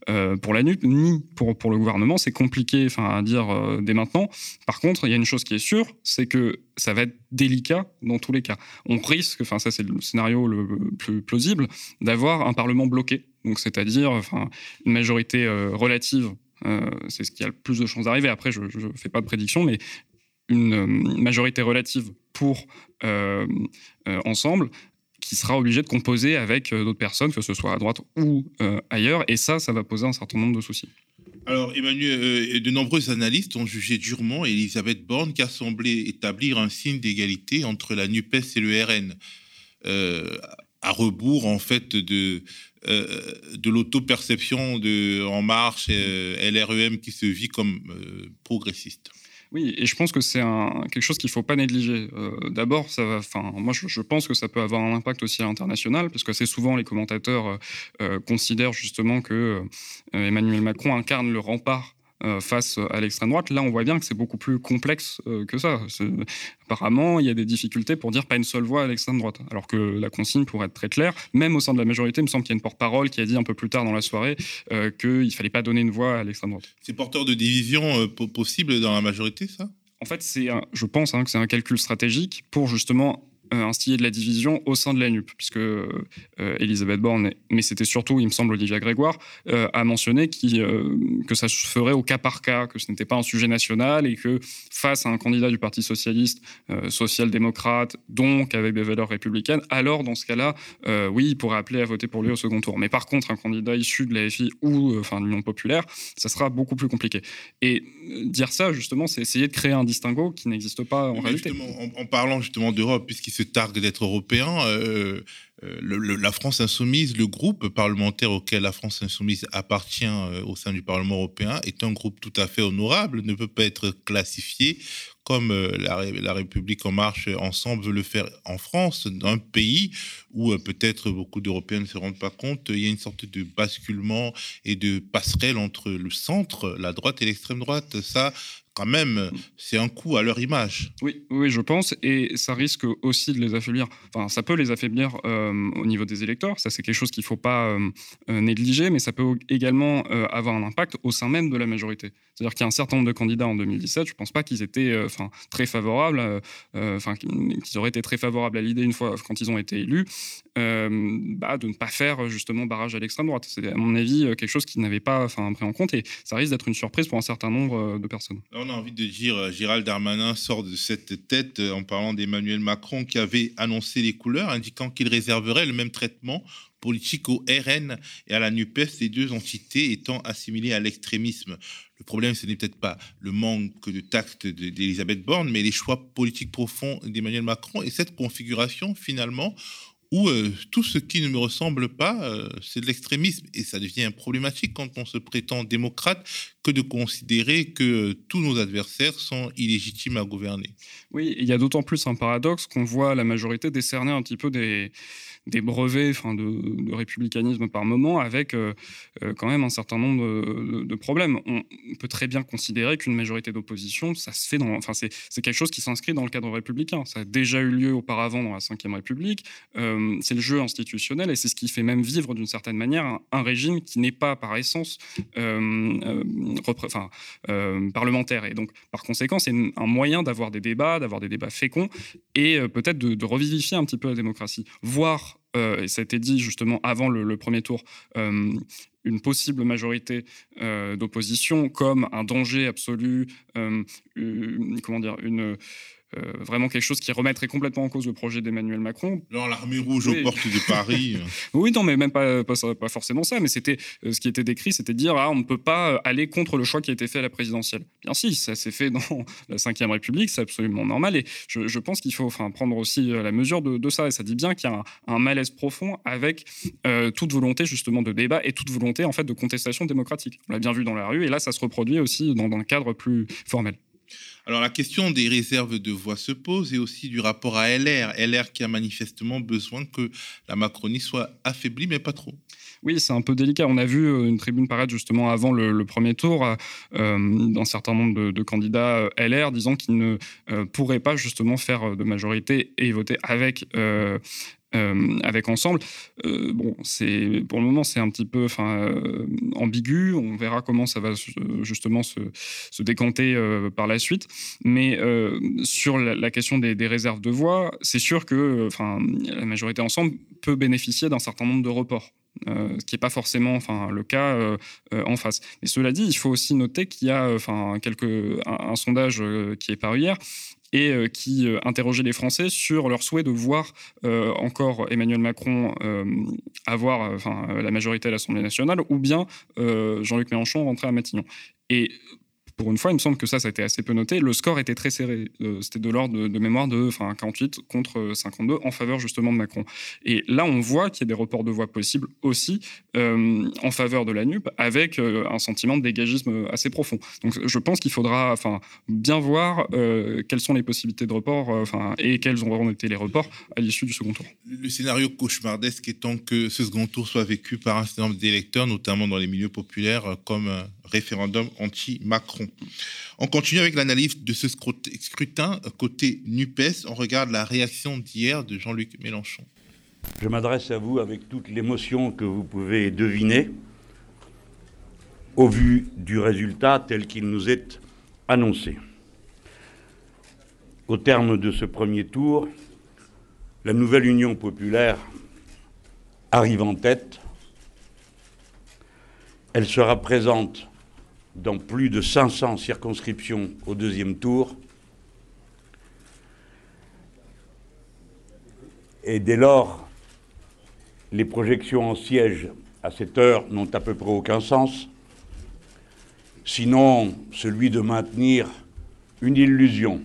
euh, pour la NUP, ni pour le gouvernement. C'est compliqué, à dire dès maintenant. Par contre, il y a une chose qui est sûre, c'est que ça va être délicat dans tous les cas. On risque, ça c'est le scénario le plus plausible, d'avoir un parlement bloqué. C'est-à-dire, une majorité relative euh, c'est ce qui a le plus de chances d'arriver. Après, je ne fais pas de prédiction, mais une euh, majorité relative pour euh, ensemble qui sera obligé de composer avec d'autres personnes, que ce soit à droite ou ailleurs. Et ça, ça va poser un certain nombre de soucis. Alors, Emmanuel, de nombreux analystes ont jugé durement Elisabeth Borne qui a semblé établir un signe d'égalité entre la NUPES et le RN, à rebours en fait de, euh, de l'auto-perception de En Marche et euh, LREM qui se vit comme euh, progressiste. Oui, et je pense que c'est quelque chose qu'il ne faut pas négliger. D'abord, ça va, moi, je, pense que ça peut avoir un impact aussi à l'international, parce que assez souvent, les commentateurs considèrent justement que Emmanuel Macron incarne le rempart face à l'extrême droite. Là, on voit bien que c'est beaucoup plus complexe euh, que ça. Apparemment, il y a des difficultés pour dire pas une seule voix à l'extrême droite, alors que la consigne pourrait être très claire. Même au sein de la majorité, il me semble qu'il y a une porte-parole qui a dit un peu plus tard dans la soirée euh, qu'il ne fallait pas donner une voix à l'extrême droite. C'est porteur de division possible dans la majorité, ça? En fait, c'est, je pense hein, que c'est un calcul stratégique pour justement euh, instiller de la division au sein de la NUP, puisque euh, Elisabeth Borne, mais c'était surtout, il me semble, Olivia Grégoire, euh, a mentionné qui, que ça se ferait au cas par cas, que ce n'était pas un sujet national et que face à un candidat du Parti socialiste, social-démocrate, donc avec des valeurs républicaines, alors dans ce cas-là, oui, il pourrait appeler à voter pour lui au second tour. Mais par contre, un candidat issu de la FI ou enfin de l'Union populaire, ça sera beaucoup plus compliqué. Et dire ça, justement, c'est essayer de créer un distinguo qui n'existe pas en réalité. En, en, parlant justement d'Europe, puisqu'il se targue d'être européen. Euh, euh, la France insoumise, le groupe parlementaire auquel la France insoumise appartient euh, au sein du Parlement européen, est un groupe tout à fait honorable, ne peut pas être classifié comme la, République en marche ensemble veut le faire en France, dans un pays où peut-être beaucoup d'Européens ne se rendent pas compte, il y a une sorte de basculement et de passerelle entre le centre, la droite et l'extrême droite. Ça, quand même, c'est un coup à leur image. Oui, oui, je pense, et ça risque aussi de les affaiblir. Enfin, ça peut les affaiblir euh, au niveau des électeurs. Ça, c'est quelque chose qu'il ne faut pas euh, euh, négliger, mais ça peut également avoir un impact au sein même de la majorité. C'est-à-dire qu'il y a un certain nombre de candidats en 2017, je ne pense pas qu'ils étaient, enfin, très favorables, enfin, qu'ils auraient été très favorables à l'idée une fois quand ils ont été élus, bah, de ne pas faire justement barrage à l'extrême droite. C'est à mon avis quelque chose qu'ils n'avaient pas, pris en compte, et ça risque d'être une surprise pour un certain nombre de personnes on a envie de dire, euh, Gérald Darmanin sort de cette tête euh, en parlant d'Emmanuel Macron qui avait annoncé les couleurs, indiquant qu'il le même traitement politique au RN et à la NUPES, ces deux entités étant assimilées à l'extrémisme. Le problème, ce n'est peut-être pas le manque de tact d'Elisabeth Borne, mais les choix politiques profonds d'Emmanuel Macron et cette configuration, finalement, où euh, tout ce qui ne me ressemble pas, euh, c'est de l'extrémisme. Et ça devient problématique quand on se prétend démocrate que de considérer que euh, tous nos adversaires sont illégitimes à gouverner. Oui, il y a d'autant plus un paradoxe qu'on voit la majorité décerner un petit peu des des brevets enfin, de, républicanisme par moment, avec euh, euh, quand même un certain nombre de, problèmes. On, peut très bien considérer qu'une majorité d'opposition, ça se fait dans, enfin, c'est, quelque chose qui s'inscrit dans le cadre républicain. Ça a déjà eu lieu auparavant dans la Ve République. Euh, c'est le jeu institutionnel et c'est ce qui fait même vivre d'une certaine manière un, régime qui n'est pas par essence parlementaire. Et donc, par conséquent, c'est un moyen d'avoir des débats, d'avoir des débats féconds et peut-être de, de revivifier un petit peu la démocratie, voire et ça a été dit justement avant le, premier tour, euh, une possible majorité euh, d'opposition comme un danger absolu, comment dire, une euh, vraiment quelque chose qui remettrait complètement en cause le projet d'Emmanuel Macron. Genre l'armée rouge aux portes de Paris. oui, non, mais même pas, pas, forcément ça, mais c'était euh, ce qui était décrit, c'était dire ah, on ne peut pas aller contre le choix qui a été fait à la présidentielle. Bien si, ça s'est fait dans la Ve République, c'est absolument normal, et je, pense qu'il faut enfin, prendre aussi euh, la mesure de, ça, et ça dit bien qu'il y a un, malaise profond avec toute volonté justement de débat et toute volonté en fait de contestation démocratique. On l'a bien vu dans la rue, et là ça se reproduit aussi dans un cadre plus formel. Alors la question des réserves de voix se pose et aussi du rapport à LR. LR qui a manifestement besoin que la Macronie soit affaiblie, mais pas trop. Oui, c'est un peu délicat. On a vu une tribune paraître justement avant le, premier tour d'un certain nombre de, candidats LR disant qu'ils ne pourraient pas justement faire de majorité et voter avec euh, avec Ensemble. Euh, bon, c'est pour le moment c'est un petit peu, euh, ambigu. On verra comment ça va justement se, décanter par la suite. Mais sur la, question des, réserves de voix, c'est sûr que, la majorité Ensemble peut bénéficier d'un certain nombre de reports. ce qui n'est pas forcément le cas en face. Mais cela dit, il faut aussi noter qu'il y a enfin, quelques, un sondage qui est paru hier et euh, qui euh, interrogeait les Français sur leur souhait de voir euh, encore Emmanuel Macron avoir la majorité à l'Assemblée nationale ou bien Jean-Luc Mélenchon rentrer à Matignon. Pour une fois, il me semble que ça, ça a été assez peu noté. Le score était très serré. Euh, c'était de l'ordre de, mémoire de 48 contre 52 en faveur justement de Macron. Et là, on voit qu'il y a des reports de voix possibles aussi euh, en faveur de la NUP avec euh, un sentiment de dégagisme assez profond. Donc je pense qu'il faudra bien voir quelles sont les possibilités de report et quels auront été les reports à l'issue du second tour. Le scénario cauchemardesque étant que ce second tour soit vécu par un certain nombre d'électeurs, notamment dans les milieux populaires, comme référendum anti-Macron. On continue avec l'analyse de ce scrutin côté NUPES. On regarde la réaction d'hier de Jean-Luc Mélenchon. Je m'adresse à vous avec toute l'émotion que vous pouvez deviner au vu du résultat tel qu'il nous est annoncé. Au terme de ce premier tour, la nouvelle Union populaire arrive en tête. Elle sera présente dans plus de 500 circonscriptions au deuxième tour. Et dès lors, les projections en siège à cette heure n'ont à peu près aucun sens, sinon celui de maintenir une illusion.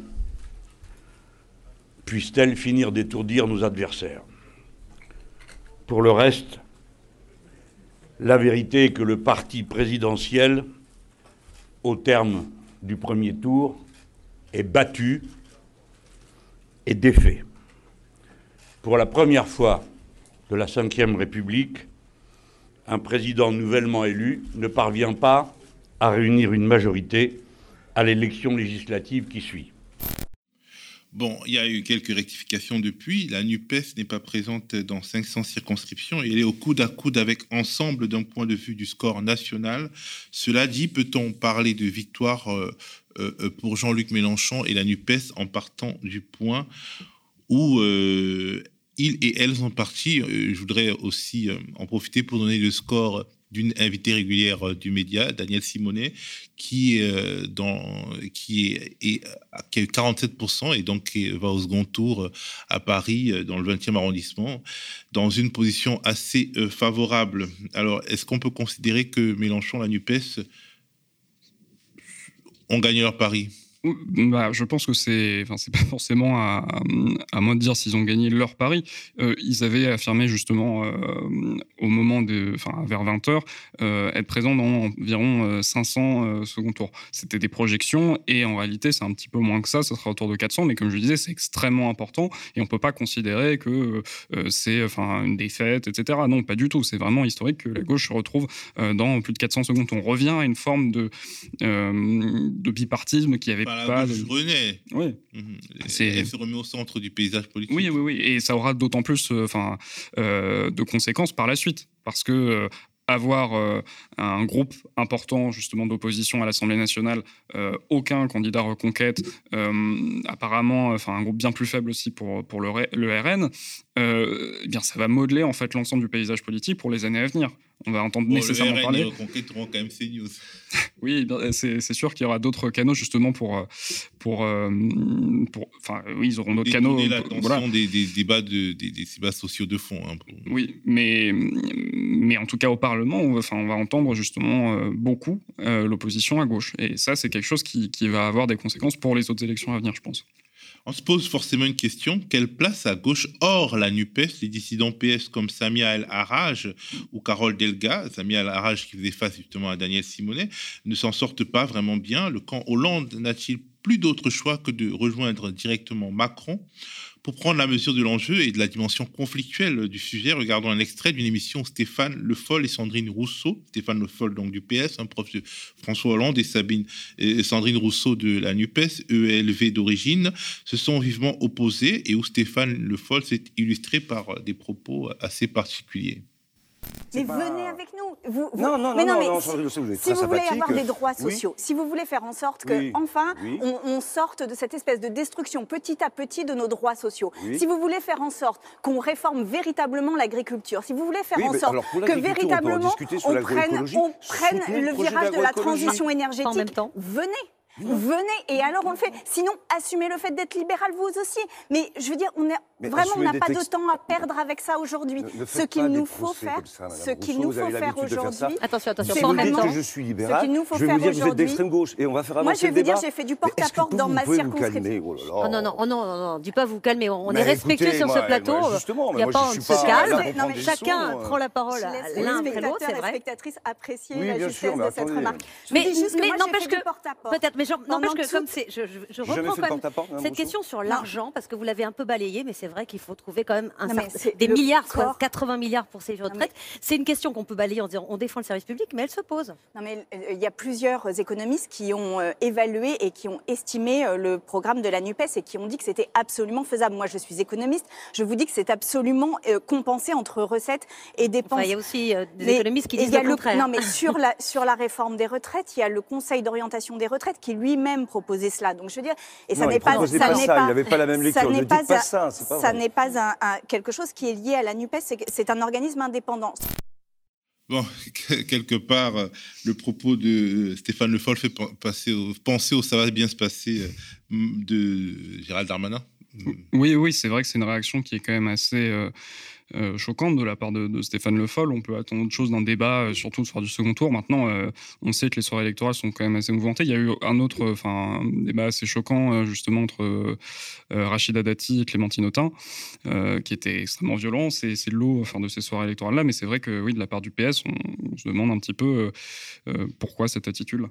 Puisse-t-elle finir d'étourdir nos adversaires Pour le reste, la vérité est que le parti présidentiel au terme du premier tour, est battu et défait. Pour la première fois de la Ve République, un président nouvellement élu ne parvient pas à réunir une majorité à l'élection législative qui suit. Bon, il y a eu quelques rectifications depuis. La NUPES n'est pas présente dans 500 circonscriptions et elle est au coude à coude avec Ensemble d'un point de vue du score national. Cela dit, peut-on parler de victoire euh, euh, pour Jean-Luc Mélenchon et la NUPES en partant du point où euh, ils et elles sont partis Je voudrais aussi en profiter pour donner le score d'une invitée régulière euh, du média, Danielle Simonet, qui, euh, est, qui a eu 47% et donc va au second tour euh, à Paris, dans le 20e arrondissement, dans une position assez favorable. Alors, est-ce qu'on peut considérer que Mélenchon, la NUPES, ont gagné leur pari? Bah, je pense que c'est, enfin, c'est pas forcément à, à, moi de dire s'ils ont gagné leur pari. Euh, ils avaient affirmé justement euh, au moment de, enfin, vers 20 h euh, être présents dans environ 500 second tours. C'était des projections et en réalité c'est un petit peu moins que ça. Ça sera autour de 400, mais comme je disais, c'est extrêmement important et on peut pas considérer que c'est, enfin, une défaite, etc. Non, pas du tout. C'est vraiment historique que la gauche se retrouve dans plus de 400 secondes. On revient à une forme de, de bipartisme qui avait pas de... René. Oui. Mhm. Elle se remet au centre du paysage politique. Oui, oui, oui. Et ça aura d'autant plus euh, enfin, euh, de conséquences par la suite. Parce que euh, avoir un groupe important justement d'opposition à l'Assemblée nationale, aucun candidat reconquête, apparemment, enfin un groupe bien plus faible aussi pour, pour le, le RN, eh bien ça va modeler en fait l'ensemble du paysage politique pour les années à venir on va entendre nécessairement le RN, parler. quand même CNews. oui, c'est sûr qu'il y aura d'autres canaux justement pour, euh, pour, euh, pour, enfin, oui, ils auront d'autres canaux. Voilà. Des, des, débats de, des, débats sociaux de fond. Hein, oui, mais, mais en tout cas au Parlement, on va, enfin, on va entendre justement euh, beaucoup l'opposition à gauche, et ça, c'est quelque chose qui, qui va avoir des conséquences pour les autres élections à venir, je pense. On se pose forcément une question. Quelle place à gauche hors la NUPES les dissidents PS comme Samia El Haraj ou Carole Delga, Samia El Haraj qui faisait face justement à Daniel Simonet, ne s'en sortent pas vraiment bien. Le camp Hollande n'a-t-il plus d'autre choix que de rejoindre directement Macron? Pour prendre la mesure de l'enjeu et de la dimension conflictuelle du sujet, regardons un extrait d'une émission Stéphane Le Foll et Sandrine Rousseau. Stéphane Le Foll, donc du PS, un prof de François Hollande, et Sabine et Sandrine Rousseau de la NUPES, ELV d'origine, se sont vivement opposés et où Stéphane Le Foll s'est illustré par des propos assez particuliers. Mais venez avec nous. Vous, Non, non, mais non, mais non, si, non, vous si voulez avoir des droits Oui. sociaux, si vous voulez faire en sorte que, Oui. enfin, Oui. on, on sorte de cette espèce de destruction petit à petit de nos droits sociaux, Oui. si vous voulez faire en sorte qu'on réforme véritablement l'agriculture, si vous voulez faire Oui, en sorte que on véritablement on prenne, on prenne le virage de la transition énergétique, En même temps. venez. Venez et alors on le fait. Sinon, assumez le fait d'être libéral vous aussi. Mais je veux dire, on est Mais vraiment, on n'a pas de temps à perdre avec ça aujourd'hui. Ce qu'il nous faut faire, ça, ce qu'il nous faut faire aujourd'hui, Attention, attention, c'est Si vous en dites que je suis ce libéral, qu'il nous faut je vais faire vous dire que vous êtes aujourd'hui. d'extrême gauche et on va faire Moi, avancer je vais vous dire, j'ai fait du Mais est-ce que porte-à-porte dans vous ma pouvez vous circonscription. calmer? Oh là. Oh non, non, oh non, non, non, dis pas vous calmer. On est respectueux sur moi, ce plateau. moi, Il n'y a moi, pas on se calme. Non, Chacun euh. prend la parole l'un après l'autre, c'est et vrai. spectatrices apprécier la justesse de cette remarque. Mais, moi, n'empêche que peut-être, mais n'empêche que comme c'est, je, reprends quand même Madame cette question sur l'argent parce que vous l'avez un peu balayé, mais c'est vrai qu'il faut trouver quand même un certain- des milliards, quoi, corps. 80 milliards pour ces retraites. C'est une question qu'on peut balayer en disant on défend le service public, mais elle se pose. Non, mais euh, il y a plusieurs économistes qui ont euh, évalué et qui ont estimé euh, le programme de la NUPES et qui ont dit que c'était absolument faisable. Moi, je suis économiste. Je vous dis que c'est absolument euh, compensé entre recettes et dépenses. Enfin, il y a aussi euh, des Mais- économistes qui disent le contraire. Non, mais sur la, sur la réforme des retraites, il y a le Conseil d'orientation des retraites qui lui-même proposait cela. Donc, je veux dire, et ça n'est il pas, ça pas n'est ça, pas, il n'avait pas la même ça lecture. n'est Ne dites pas un- ça, c'est pas ça n'est pas un, un- quelque chose qui est lié à la NUPES, c'est un organisme indépendant. Bon, quelque part, euh, le propos de Stéphane Le Foll fait pen- passer au, penser au ça va bien se passer euh, de Gérald Darmanin. Oui, oui, c'est vrai que c'est une réaction qui est quand même assez euh, choquante de la part de, Stéphane Le Foll. On peut attendre autre chose d'un débat, euh, surtout sur du second tour. Maintenant, euh, on sait que les soirées électorales sont quand même assez mouvementées. Il y a eu un autre, euh, débat assez choquant euh, justement entre euh, euh, Rachida Dati et Clémentine Autain, euh, qui était extrêmement violent. C'est l'eau enfin, de ces soirées électorales-là, mais c'est vrai que oui, de la part du PS, on, on se demande un petit peu euh, euh, pourquoi cette attitude-là.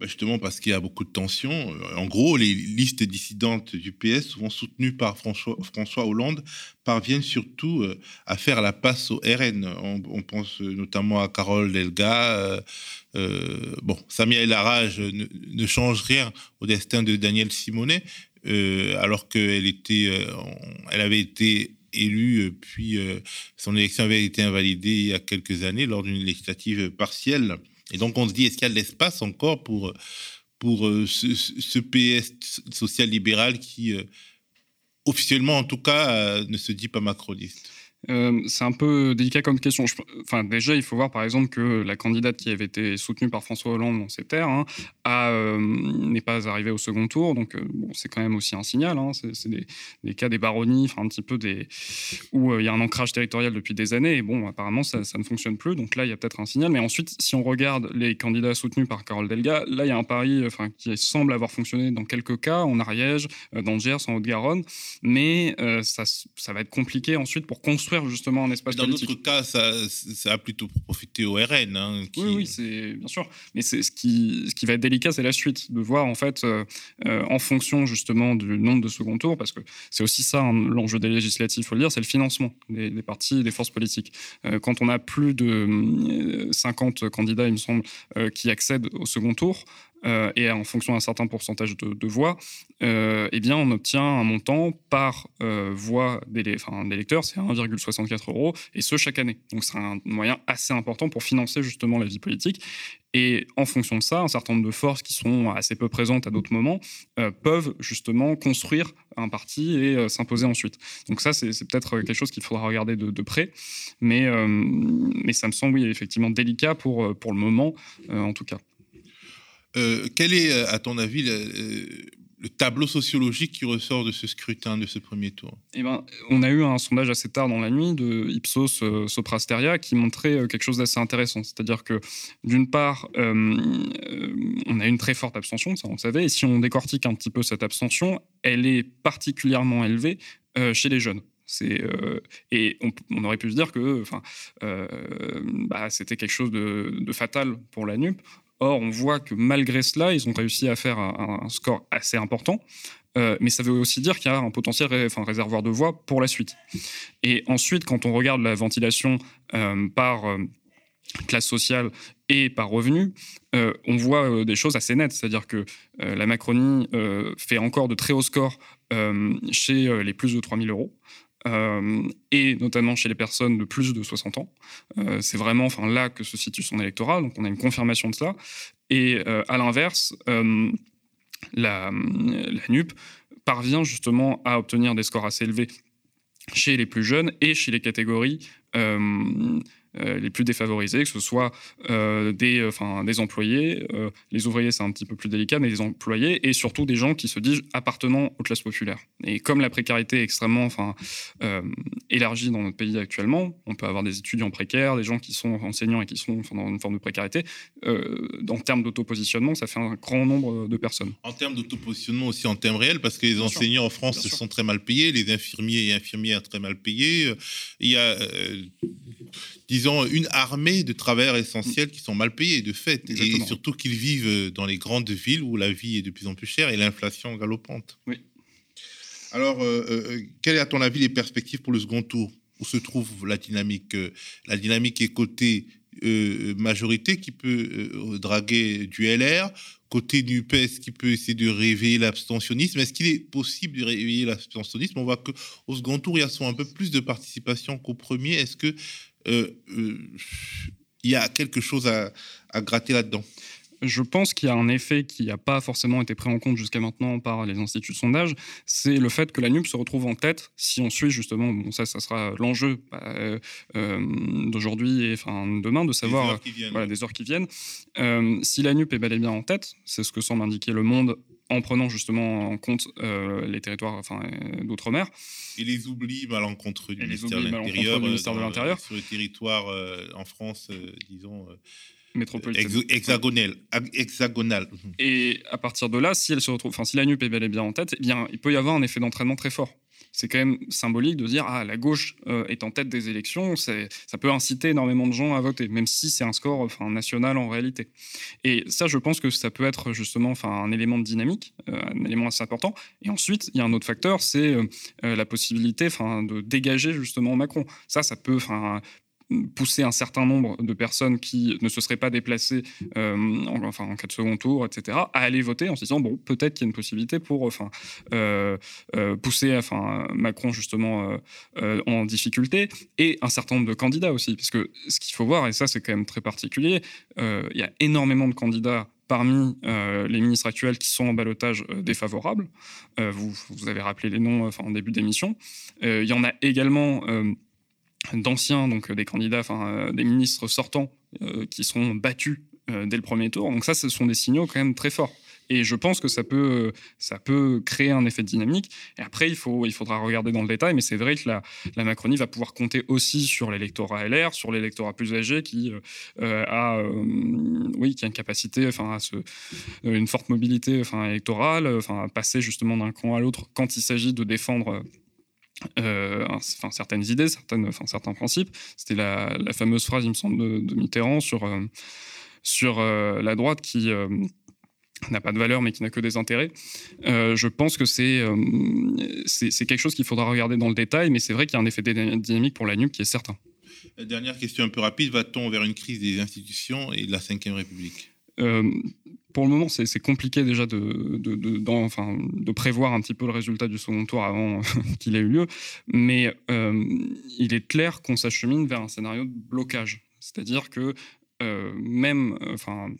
Bah, Justement parce qu'il y a beaucoup de tensions. Euh, En gros, les listes dissidentes du PS, souvent soutenues par François, Hollande, parviennent surtout euh, à faire la passe au RN. On, pense euh, notamment à Carole Delga. bon, Samia El Haraj ne, ne change rien au destin de Daniel Simonet, alors qu'elle était, elle avait été élue, puis son élection avait été invalidée il y a quelques années lors d'une législative partielle. Et donc on se dit, est-ce qu'il y a de l'espace encore pour, euh, ce PS social-libéral qui, euh, officiellement en tout cas, euh, ne se dit pas macroniste? Euh, c'est un peu délicat comme question. Enfin, déjà, il faut voir par exemple que la candidate qui avait été soutenue par François Hollande dans ses terres hein, euh, n'est pas arrivée au second tour. Donc, euh, c'est quand même aussi un signal. hein. C'est, des, cas des baronnies, enfin, un petit peu des où euh, il y a un ancrage territorial depuis des années. Et bon, apparemment, ça, ne fonctionne plus. Donc là, il y a peut-être un signal. Mais ensuite, si on regarde les candidats soutenus par Carole Delga, là, il y a un pari, qui semble avoir fonctionné dans quelques cas, en Ariège, dans Gers, en Haute-Garonne. Mais ça va être compliqué ensuite pour construire justement un espace Dans politique. notre cas, ça, ça a plutôt profité au RN. hein, qui- Oui, oui, c'est bien sûr. Mais c'est ce qui, ce qui va être délicat, c'est la suite, de voir en fait, euh, euh, en fonction justement du nombre de second tours, parce que c'est aussi ça hein, l'enjeu des législatives, faut le dire, c'est le financement des, des partis des forces politiques. Euh, quand on a plus de euh, 50 candidats, il me semble, euh, qui accèdent au second tour. Euh, et en fonction d'un certain pourcentage de, voix, euh, eh bien, on obtient un montant par euh, voix d'électeurs, c'est 1,64 euros, et ce chaque année. Donc c'est un moyen assez important pour financer justement la vie politique. Et en fonction de ça, un certain nombre de forces qui sont assez peu présentes à d'autres moments peuvent justement construire un parti et s'imposer ensuite. Donc ça, c'est peut-être quelque chose qu'il faudra regarder de, près. Mais, mais ça me semble, effectivement délicat pour, pour le moment, en tout cas. Euh, quel est, euh, à ton avis, le, euh, le tableau sociologique qui ressort de ce scrutin, de ce premier tour? Eh ben, on a eu un sondage assez tard dans la nuit de Ipsos euh, Soprasteria qui montrait quelque chose d'assez intéressant. C'est-à-dire que, d'une part, on a une très forte abstention, ça on le savait, et si on décortique un petit peu cette abstention, elle est particulièrement élevée chez les jeunes. Et on, aurait pu se dire que bah, c'était quelque chose de, de fatal pour la NUP. Or, on voit que malgré cela, ils ont réussi à faire un, score assez important. mais ça veut aussi dire qu'il y a un potentiel enfin, réservoir de voix pour la suite. Et ensuite, quand on regarde la ventilation par classe sociale et par revenu, on voit des choses assez nettes. C'est-à-dire que la Macronie fait encore de très hauts scores chez les plus de 3000 euros. Euh, et notamment chez les personnes de plus de 60 ans. Euh, c'est vraiment enfin, là que se situe son électorat, donc on a une confirmation de cela. Et euh, à l'inverse, la, NUP parvient justement à obtenir des scores assez élevés chez les plus jeunes et chez les catégories les plus défavorisés, que ce soit euh, des, enfin, des employés, euh, les ouvriers c'est un petit peu plus délicat, mais les employés, et surtout des gens qui se disent appartenant aux classes populaires. Et comme la précarité est extrêmement enfin, élargie dans notre pays actuellement, on peut avoir des étudiants précaires, des gens qui sont enseignants et qui sont dans une forme de précarité, en termes d'autopositionnement, ça fait un grand nombre de personnes. En termes d'autopositionnement aussi en termes réels, parce que les enseignants en France sont très mal payés, les infirmiers et infirmières très mal payés. Il y a disons, une armée de travailleurs essentiels qui sont mal payés de fait, et surtout qu'ils vivent dans les grandes villes où la vie est de plus en plus chère et l'inflation galopante. Oui. Alors, euh, euh, quelles est à ton avis les perspectives pour le second tour? Où se trouve la dynamique La dynamique est côté euh, majorité qui peut draguer du LR, côté du PS qui peut essayer de réveiller l'abstentionnisme? Est-ce qu'il est possible de réveiller l'abstentionnisme? On voit qu'au second tour, il y a un peu plus de participation qu'au premier. Est-ce que euh, euh, il y a quelque chose à, gratter là-dedans je pense qu'il y a un effet qui n'a pas forcément été pris en compte jusqu'à maintenant par les instituts de sondage, c'est le fait que la NUP se retrouve en tête si on suit justement, bon ça, ça sera l'enjeu bah, euh, d'aujourd'hui et enfin demain de savoir des heures qui viennent. si la NUP est bel et bien en tête, c'est ce que semble indiquer le Monde en prenant justement en compte euh, les territoires enfin, euh, d'outre-mer. Et les oublis malencontreux du, ministère, de l'Intérieur, ministère de l'Intérieur. Sur le territoire euh, en France, disons. métropolitain. hexagonal, hexagonal. Et à partir de là, si elle se retrouve, enfin si la NUP est bel et bien en tête, eh bien il peut y avoir un effet d'entraînement très fort c'est quand même symbolique de dire ah la gauche euh, est en tête des élections, ça peut inciter énormément de gens à voter, même si c'est un score enfin national en réalité. Et ça, je pense que ça peut être justement enfin un élément de dynamique, euh, un élément assez important. Et ensuite, il y a un autre facteur, c'est euh, la possibilité enfin de dégager justement Macron. Ça, ça peut enfin pousser un certain nombre de personnes qui ne se seraient pas déplacées euh, en, enfin, en cas de second tour, etc., à aller voter en se disant, bon, peut-être qu'il y a une possibilité pour enfin, euh, euh, pousser enfin, Macron justement en difficulté, et un certain nombre de candidats aussi, parce que ce qu'il faut voir, et ça c'est quand même très particulier, il y a énormément de candidats parmi les ministres actuels qui sont en balotage défavorable. vous, vous, avez rappelé les noms en début d'émission. Il y en a également d'anciens, donc euh, des candidats, enfin euh, des ministres sortants euh, qui seront battus dès le premier tour. Donc ça, ce sont des signaux quand même très forts. Et je pense que ça peut, ça peut créer un effet dynamique. Et après, il, faut, il faudra regarder dans le détail, mais c'est vrai que la, la, Macronie va pouvoir compter aussi sur l'électorat LR, sur l'électorat plus âgé qui, a, oui, qui a une capacité, enfin, à une forte mobilité enfin, électorale, enfin, à passer justement d'un camp à l'autre quand il s'agit de défendre euh, enfin, certaines idées, certaines, enfin, certains principes. C'était la, fameuse phrase, il me semble, de, Mitterrand sur, euh, sur euh, la droite qui n'a pas de valeur mais qui n'a que des intérêts. je pense que c'est c'est quelque chose qu'il faudra regarder dans le détail, mais c'est vrai qu'il y a un effet dynamique pour la NUP qui est certain. Dernière question un peu rapide, va-t-on vers une crise des institutions et de la Ve République? Pour le moment, c'est compliqué déjà de, de, enfin, de, prévoir un petit peu le résultat du second tour avant qu'il ait eu lieu, mais euh, il est clair qu'on s'achemine vers un scénario de blocage. C'est-à-dire que euh, même, enfin,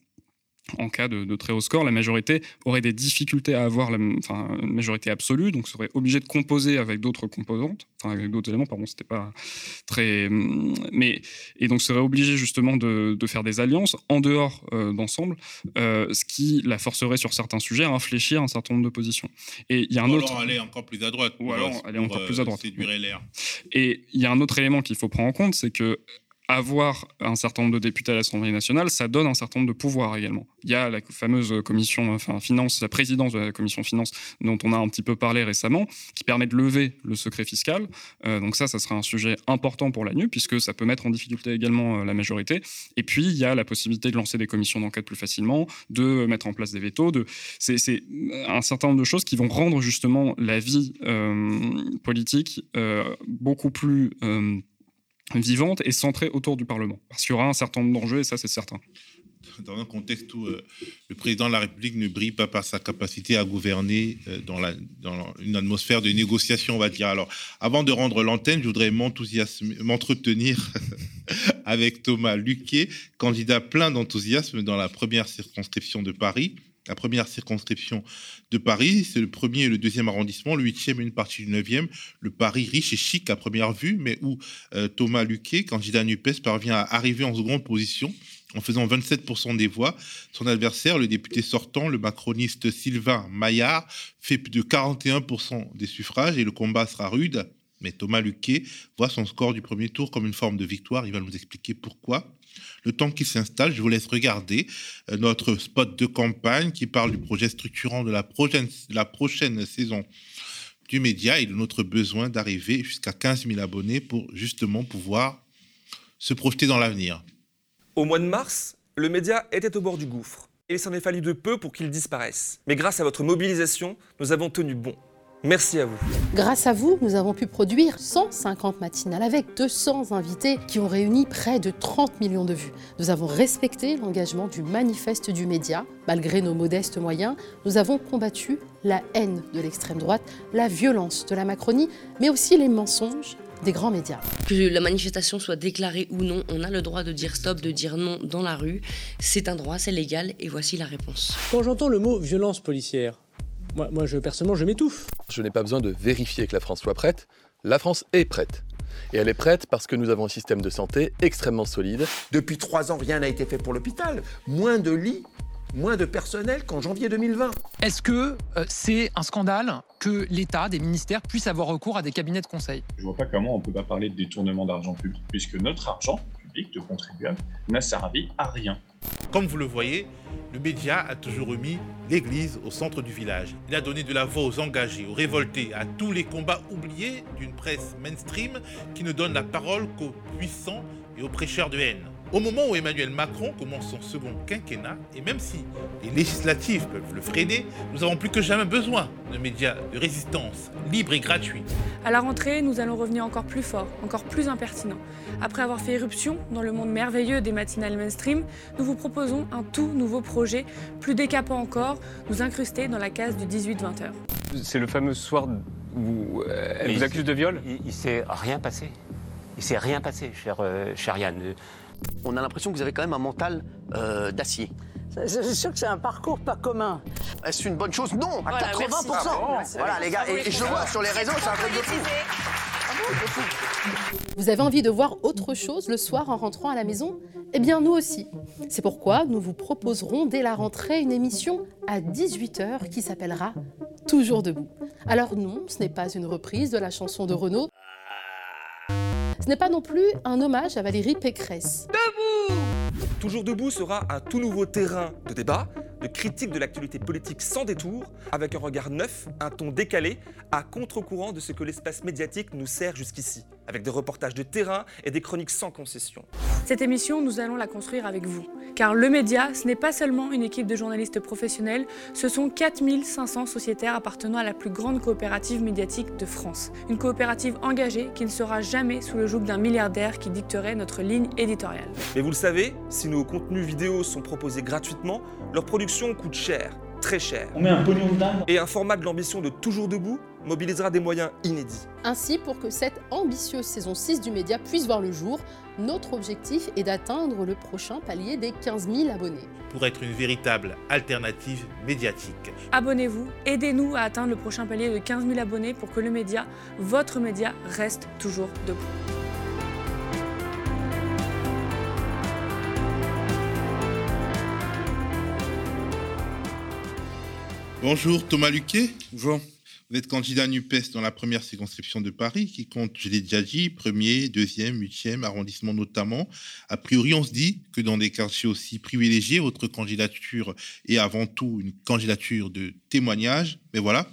en cas de, très haut score, la majorité aurait des difficultés à avoir la enfin, une majorité absolue, donc serait obligé de composer avec d'autres composantes, enfin avec d'autres éléments, pardon, c'était pas très. Mais, et donc serait obligé justement de, faire des alliances en dehors euh, d'ensemble, euh, ce qui la forcerait sur certains sujets à infléchir un certain nombre de positions. Et il y a un ou autre. Alors aller encore plus à droite. Ou alors aller encore plus à droite. Et il y a un autre élément qu'il faut prendre en compte, c'est que avoir un certain nombre de députés à l'Assemblée nationale, ça donne un certain nombre de pouvoirs également. Il y a la fameuse commission, enfin finance, la présidence de la commission finance dont on a un petit peu parlé récemment, qui permet de lever le secret fiscal. Euh, donc ça, ça sera un sujet important pour la NU puisque ça peut mettre en difficulté également euh, la majorité. Et puis il y a la possibilité de lancer des commissions d'enquête plus facilement, de mettre en place des vétos. C'est un certain nombre de choses qui vont rendre justement la vie euh, politique beaucoup plus vivante et centrée autour du Parlement. Parce qu'il y aura un certain nombre d'enjeux, et ça, c'est certain. Dans un contexte où euh, le président de la République ne brille pas par sa capacité à gouverner euh, dans, dans, une atmosphère de négociation, on va dire. Alors, avant de rendre l'antenne, je voudrais m'entretenir avec Thomas Luquet, candidat plein d'enthousiasme dans la première circonscription de Paris la première circonscription de Paris. C'est le premier et le deuxième arrondissement, le huitième et une partie du neuvième. Le Paris riche et chic à première vue, mais où euh, Thomas Luquet, candidat NUPES, parvient à arriver en seconde position en faisant 27% des voix. Son adversaire, le député sortant, le macroniste Sylvain Maillard, fait plus de 41% des suffrages et le combat sera rude. Mais Thomas Luquet voit son score du premier tour comme une forme de victoire. Il va nous expliquer pourquoi. Le temps qu'il s'installe, je vous laisse regarder euh, notre spot de campagne qui parle du projet structurant de la prochaine, la prochaine saison du média et de notre besoin d'arriver jusqu'à 15 000 abonnés pour justement pouvoir se projeter dans l'avenir. Au mois de mars, le média était au bord du gouffre. Et il s'en est fallu de peu pour qu'il disparaisse. Mais grâce à votre mobilisation, nous avons tenu bon. Merci à vous. Grâce à vous, nous avons pu produire 150 matinales avec 200 invités qui ont réuni près de 30 millions de vues. Nous avons respecté l'engagement du manifeste du média. Malgré nos modestes moyens, nous avons combattu la haine de l'extrême droite, la violence de la Macronie, mais aussi les mensonges des grands médias. Que la manifestation soit déclarée ou non, on a le droit de dire stop, de dire non dans la rue. C'est un droit, c'est légal, et voici la réponse. Quand j'entends le mot violence policière, moi, je, personnellement, je m'étouffe. Je n'ai pas besoin de vérifier que la France soit prête. La France est prête. Et elle est prête parce que nous avons un système de santé extrêmement solide. Depuis trois ans, rien n'a été fait pour l'hôpital. Moins de lits, moins de personnel qu'en janvier 2020. Est-ce que euh, c'est un scandale que l'État, des ministères, puissent avoir recours à des cabinets de conseil? Je vois pas comment on peut pas parler de détournement d'argent public, puisque notre argent public de contribuables n'a servi à rien. Comme vous le voyez, le média a toujours remis l'Église au centre du village. Il a donné de la voix aux engagés, aux révoltés, à tous les combats oubliés d'une presse mainstream qui ne donne la parole qu'aux puissants et aux prêcheurs de haine. Au moment où Emmanuel Macron commence son second quinquennat, et même si les législatives peuvent le freiner, nous avons plus que jamais besoin de médias de résistance libres et gratuits. À la rentrée, nous allons revenir encore plus fort, encore plus impertinent. Après avoir fait éruption dans le monde merveilleux des matinales mainstream, nous vous proposons un tout nouveau projet, plus décapant encore, nous incruster dans la case du 18-20 heures. C'est le fameux soir où euh, elle vous accuse de viol? Il, ne s'est rien passé. Il s'est rien passé, cher, euh, cher Yann. On a l'impression que vous avez quand même un mental euh, d'acier. C'est sûr que c'est un parcours pas commun. Est-ce une bonne chose? Non, à 80%. voilà, les gars, et, je le vois sur les réseaux, c'est un truc de fou. Vous avez envie de voir autre chose le soir en rentrant à la maison? Eh bien, nous aussi. C'est pourquoi nous vous proposerons dès la rentrée une émission à 18h qui s'appellera Toujours debout. Alors non, ce n'est pas une reprise de la chanson de Renaud. Ce n'est pas non plus un hommage à Valérie Pécresse. Debout Toujours debout sera un tout nouveau terrain de débat, de critique de l'actualité politique sans détour, avec un regard neuf, un ton décalé, à contre-courant de ce que l'espace médiatique nous sert jusqu'ici avec des reportages de terrain et des chroniques sans concession. Cette émission, nous allons la construire avec vous. Car le média, ce n'est pas seulement une équipe de journalistes professionnels, ce sont 4500 sociétaires appartenant à la plus grande coopérative médiatique de France. Une coopérative engagée qui ne sera jamais sous le joug d'un milliardaire qui dicterait notre ligne éditoriale. Mais vous le savez, si nos contenus vidéo sont proposés gratuitement, leur production coûte cher très cher. On met un pognon Et un format de l'ambition de Toujours Debout mobilisera des moyens inédits. Ainsi, pour que cette ambitieuse saison 6 du média puisse voir le jour, notre objectif est d'atteindre le prochain palier des 15 000 abonnés. Pour être une véritable alternative médiatique. Abonnez-vous, aidez-nous à atteindre le prochain palier de 15 000 abonnés pour que le média, votre média, reste toujours debout. Bonjour Thomas Luquet. Bonjour. Vous êtes candidat NUPES dans la première circonscription de Paris, qui compte, je l'ai déjà dit, premier, deuxième, huitième arrondissement notamment. A priori, on se dit que dans des quartiers aussi privilégiés, votre candidature est avant tout une candidature de témoignage. Mais voilà,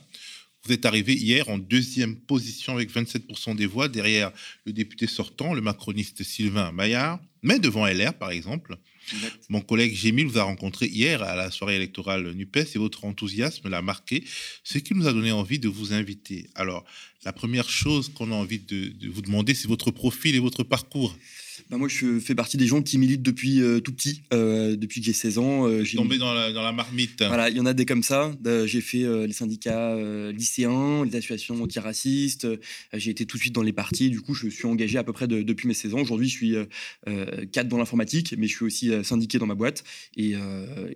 vous êtes arrivé hier en deuxième position avec 27% des voix derrière le député sortant, le macroniste Sylvain Maillard, mais devant LR par exemple. Mon collègue Gémil vous a rencontré hier à la soirée électorale NUPES et votre enthousiasme l'a marqué, ce qui nous a donné envie de vous inviter. Alors, la première chose qu'on a envie de, de vous demander, c'est votre profil et votre parcours. Bah, moi, je fais partie des gens qui militent depuis euh, tout petit, euh, depuis que j'ai 16 ans. Euh, j'ai Tombé dans la, dans la marmite. Voilà, il y en a des comme ça. Euh, j'ai fait euh, les syndicats lycéens, les associations antiracistes. J'ai été tout de suite dans les partis. Du coup, je suis engagé à peu près de- depuis mes 16 ans. Aujourd'hui, je suis cadre dans l'informatique, mais je suis aussi syndiqué dans ma boîte. Et,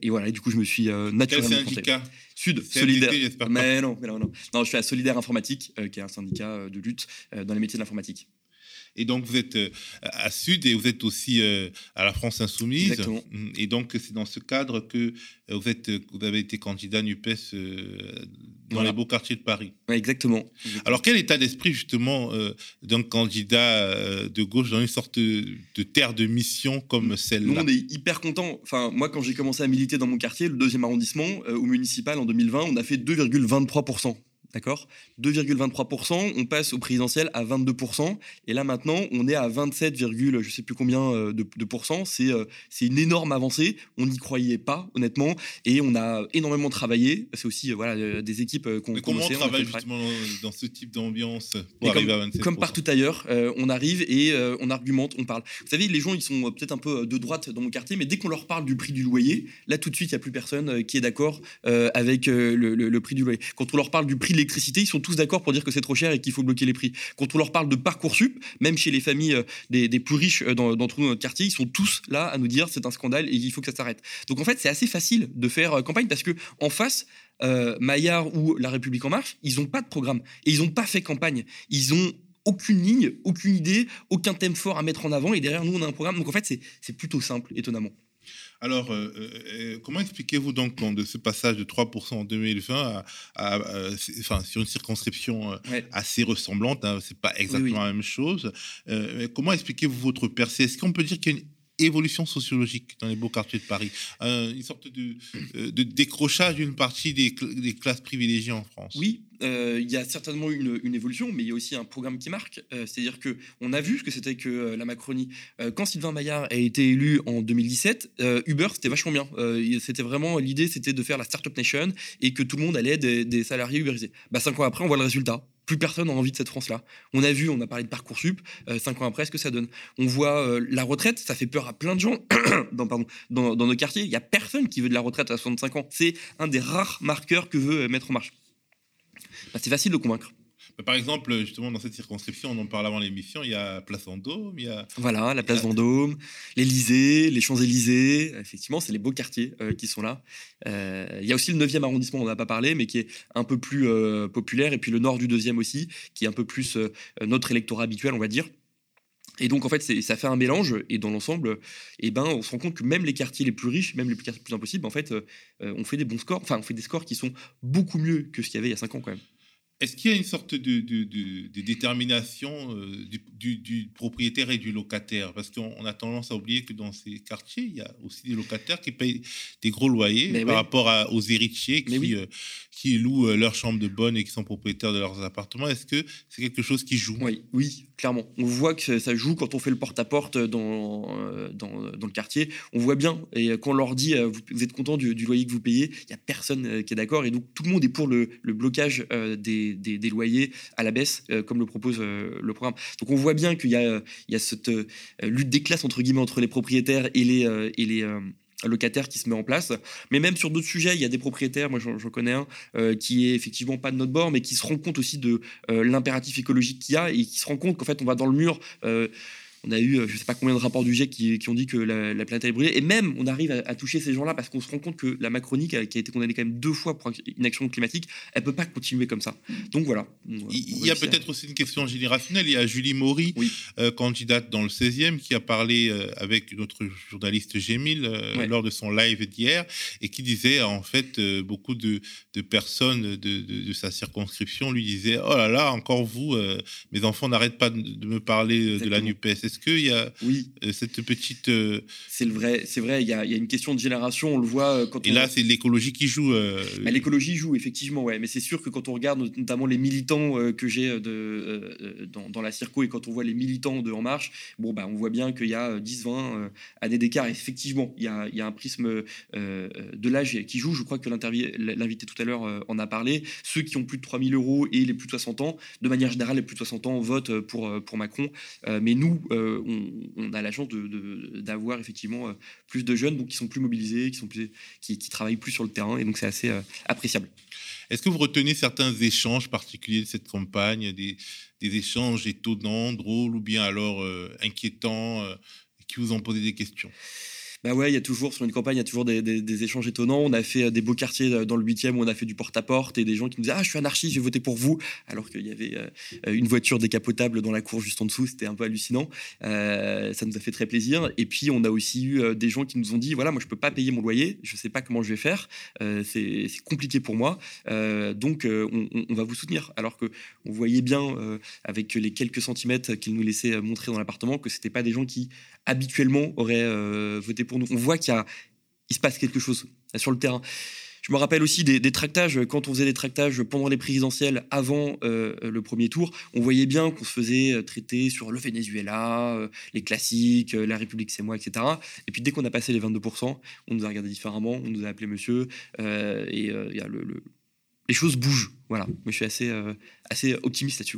et voilà, et du coup, je me suis naturellement confronté. syndicat Sud, solidaire. Mais non, mais non, non. Non, je suis à Solidaire Informatique, qui est un syndicat de lutte dans les métiers de l'informatique. Et donc, vous êtes euh, à Sud et vous êtes aussi euh, à la France Insoumise. Exactement. Et donc, c'est dans ce cadre que euh, vous, êtes, vous avez été candidat NUPES euh, dans Voilà. les beaux quartiers de Paris. Ouais, exactement. Alors, quel état d'esprit, justement, d'un candidat de gauche dans une sorte de, terre de mission comme Nous, celle-là? on est hyper content. Enfin, moi, quand j'ai commencé à militer dans mon quartier, le deuxième arrondissement, au municipal en 2020, on a fait 2,23%. D'accord? 2,23%. On passe au présidentiel à 22%. Et là, maintenant, on est à 27, je sais plus combien euh, de, de pourcents. C'est euh, une énorme avancée. On n'y croyait pas, honnêtement. Et on a énormément travaillé. C'est aussi euh, voilà, euh, des équipes qu'on qu'on comment on travaille justement dans, ce type d'ambiance pour arriver comme, à 27%. comme partout ailleurs, euh, on arrive et on argumente, on parle. Vous savez, les gens, ils sont peut-être un peu de droite dans mon quartier, mais dès qu'on leur parle du prix du loyer, là, tout de suite, il n'y a plus personne qui est d'accord avec le, le- le prix du loyer. Quand on leur parle du prix de ils sont tous d'accord pour dire que c'est trop cher et qu'il faut bloquer les prix. Quand on leur parle de Parcoursup, même chez les familles euh, des, plus riches euh, d'entre nous, dans notre quartier, ils sont tous là à nous dire c'est un scandale et il faut que ça s'arrête. Donc en fait, c'est assez facile de faire euh, campagne parce que en face, euh, Maillard ou La République En Marche, ils n'ont pas de programme et ils n'ont pas fait campagne. Ils ont aucune ligne, aucune idée, aucun thème fort à mettre en avant et derrière nous, on a un programme. Donc en fait, c'est plutôt simple, étonnamment. Alors, euh, euh, euh, comment expliquez-vous donc de ce passage de 3% en 2020 à, à, c'est- enfin, sur une circonscription Ouais. assez ressemblante hein, C'est pas exactement Oui, oui. la même chose. Euh, comment expliquez-vous votre percée? Est-ce qu'on peut dire qu'il y a une évolution sociologique dans les beaux quartiers de Paris Euh, Une sorte de, euh, de décrochage d'une partie des, cl- des classes privilégiées en France Oui, euh, il y a certainement une, une évolution, mais il y a aussi un programme qui marque. C'est-à-dire que on a vu ce que c'était que la Macronie. Quand Sylvain Maillard a été élu en 2017, euh, Uber c'était vachement bien. C'était vraiment l'idée, c'était de faire la startup nation et que tout le monde allait des, des salariés uberisés. Bah cinq ans après, on voit le résultat. Plus personne n'a envie de cette France-là. On a vu, on a parlé de parcoursup. euh, cinq ans après, ce que ça donne. On voit euh, la retraite, ça fait peur à plein de gens dans, pardon, dans, nos quartiers. Il y a personne qui veut de la retraite à 65 ans. C'est un des rares marqueurs que veut euh, mettre en marche. Bah, c'est facile de convaincre. Bah, Par exemple, justement, dans cette circonscription, on en parle avant l'émission, il y a Place Vendôme, il y a... Voilà, la place Vendôme, l'Élysée, les Champs-Élysées. Effectivement, c'est les beaux quartiers euh, qui sont là. Euh, Il y a aussi le 9e arrondissement, on n'en a pas parlé, mais qui est un peu plus euh, populaire. Et puis le nord du 2e aussi, qui est un peu plus euh, notre électorat habituel, on va dire. Et donc, en fait, ça fait un mélange. Et dans l'ensemble, eh ben, on se rend compte que même les quartiers les plus riches, même les quartiers les plus impossibles, en fait, euh, euh, on fait des bons scores. Enfin, on fait des scores qui sont beaucoup mieux que ce qu'il y avait il y a 5 ans, quand même. Est-ce qu'il y a une sorte de, de- de- de détermination euh, du, du- du propriétaire et du locataire? Parce qu'on on a tendance à oublier que dans ces quartiers, il y a aussi des locataires qui payent des gros loyers Mais par oui. rapport à- aux héritiers qui, euh, qui louent euh, leur chambre de bonne et qui sont propriétaires de leurs appartements. Est-ce que c'est quelque chose qui joue? Oui, oui, clairement. On voit que ça joue quand on fait le porte-à-porte dans, euh, dans, dans le quartier. On voit bien. Et quand on leur dit euh, vous, êtes content du, loyer que vous payez, il n'y a personne euh, qui est d'accord. Et donc tout le monde est pour le, blocage euh, des, des- loyers à la baisse, euh, comme le propose euh, le programme. Donc on voit bien qu'il y euh, y a cette euh, lutte des classes, entre guillemets, entre les propriétaires et les, euh, et les, locataires qui se met en place. Mais même sur d'autres sujets, il y a des propriétaires, moi j'en connais un, euh, qui est effectivement pas de notre bord, mais qui se rend compte aussi de euh, l'impératif écologique qu'il y a et qui se rend compte qu'en fait on va dans le mur. euh, on a eu, euh, je sais pas combien de rapports du GIEC qui, qui ont dit que la, la planète allait brûler. Et même, on arrive à, à toucher ces gens-là parce qu'on se rend compte que la Macronie, qui a, qui a été condamnée quand même deux fois pour inaction climatique, elle peut pas continuer comme ça. Donc voilà. Il y a peut-être aussi une question générationnelle. Il y a Julie Maury, euh, candidate dans le 16e, qui a parlé euh, avec notre journaliste Gémil euh, lors de son live d'hier et qui disait en fait euh, beaucoup de, de personnes de, de- de sa circonscription lui disaient Oh là là, encore vous, euh, mes enfants n'arrêtent pas de, de me parler euh, de la. NUPES. Est-ce qu'il y a euh, cette petite. euh, C'est vrai, c'est vrai. Il y a, il y a une question de génération. On le voit euh, quand Et on. là, c'est l'écologie qui joue. euh, Bah, L'écologie joue effectivement, ouais. Mais c'est sûr que quand on regarde not- notamment les militants euh, que j'ai de, dans, dans la circo et quand on voit les militants de En Marche, bon, bah, on voit bien qu'il y a 10-20 euh, années d'écart. Effectivement, il y a, il y a un prisme de l'âge qui joue. Je crois que l'invité tout à l'heure en a parlé. Ceux qui ont plus de 3000 euros et les plus de 60 ans, de manière générale, les plus de 60 ans votent pour, pour Macron. Mais nous, on, a la chance d'avoir effectivement euh, plus de jeunes donc, qui sont plus mobilisés, qui, sont plus, qui, travaillent plus sur le terrain. Et donc, c'est assez euh, appréciable. Est-ce que vous retenez certains échanges particuliers de cette campagne, des, des échanges étonnants, drôles ou bien alors euh, inquiétants, qui vous ont posé des questions? Bah ouais, il y a toujours, sur une campagne, il y a toujours des, des- échanges étonnants. On a fait euh, des beaux quartiers euh, dans le 8e où on a fait du porte-à-porte et des gens qui nous disaient Ah, je suis anarchiste, je vais voter pour vous. Alors qu'il y avait euh, une voiture décapotable dans la cour juste en dessous. C'était un peu hallucinant. Ça nous a fait très plaisir. Et puis, on a aussi eu des gens qui nous ont dit Voilà, moi, je peux pas payer mon loyer. Je sais pas comment je vais faire. C'est compliqué pour moi. Donc, on, on- va vous soutenir. Alors que on voyait bien, avec les quelques centimètres qu'ils nous laissaient montrer dans l'appartement, que c'était pas des gens qui habituellement auraient euh, voté pour nous. On voit qu'il se passe quelque chose sur le terrain. Je me rappelle aussi des, tractages, quand on faisait des tractages pendant les présidentielles, avant euh, le premier tour, on voyait bien qu'on se faisait euh, traiter sur le Venezuela, les classiques, la République c'est moi, etc. Et puis dès qu'on a passé les 22%, on nous a regardé différemment, on nous a appelé monsieur, et il y a le- les choses bougent. Voilà, moi je suis assez, euh, assez optimiste là-dessus.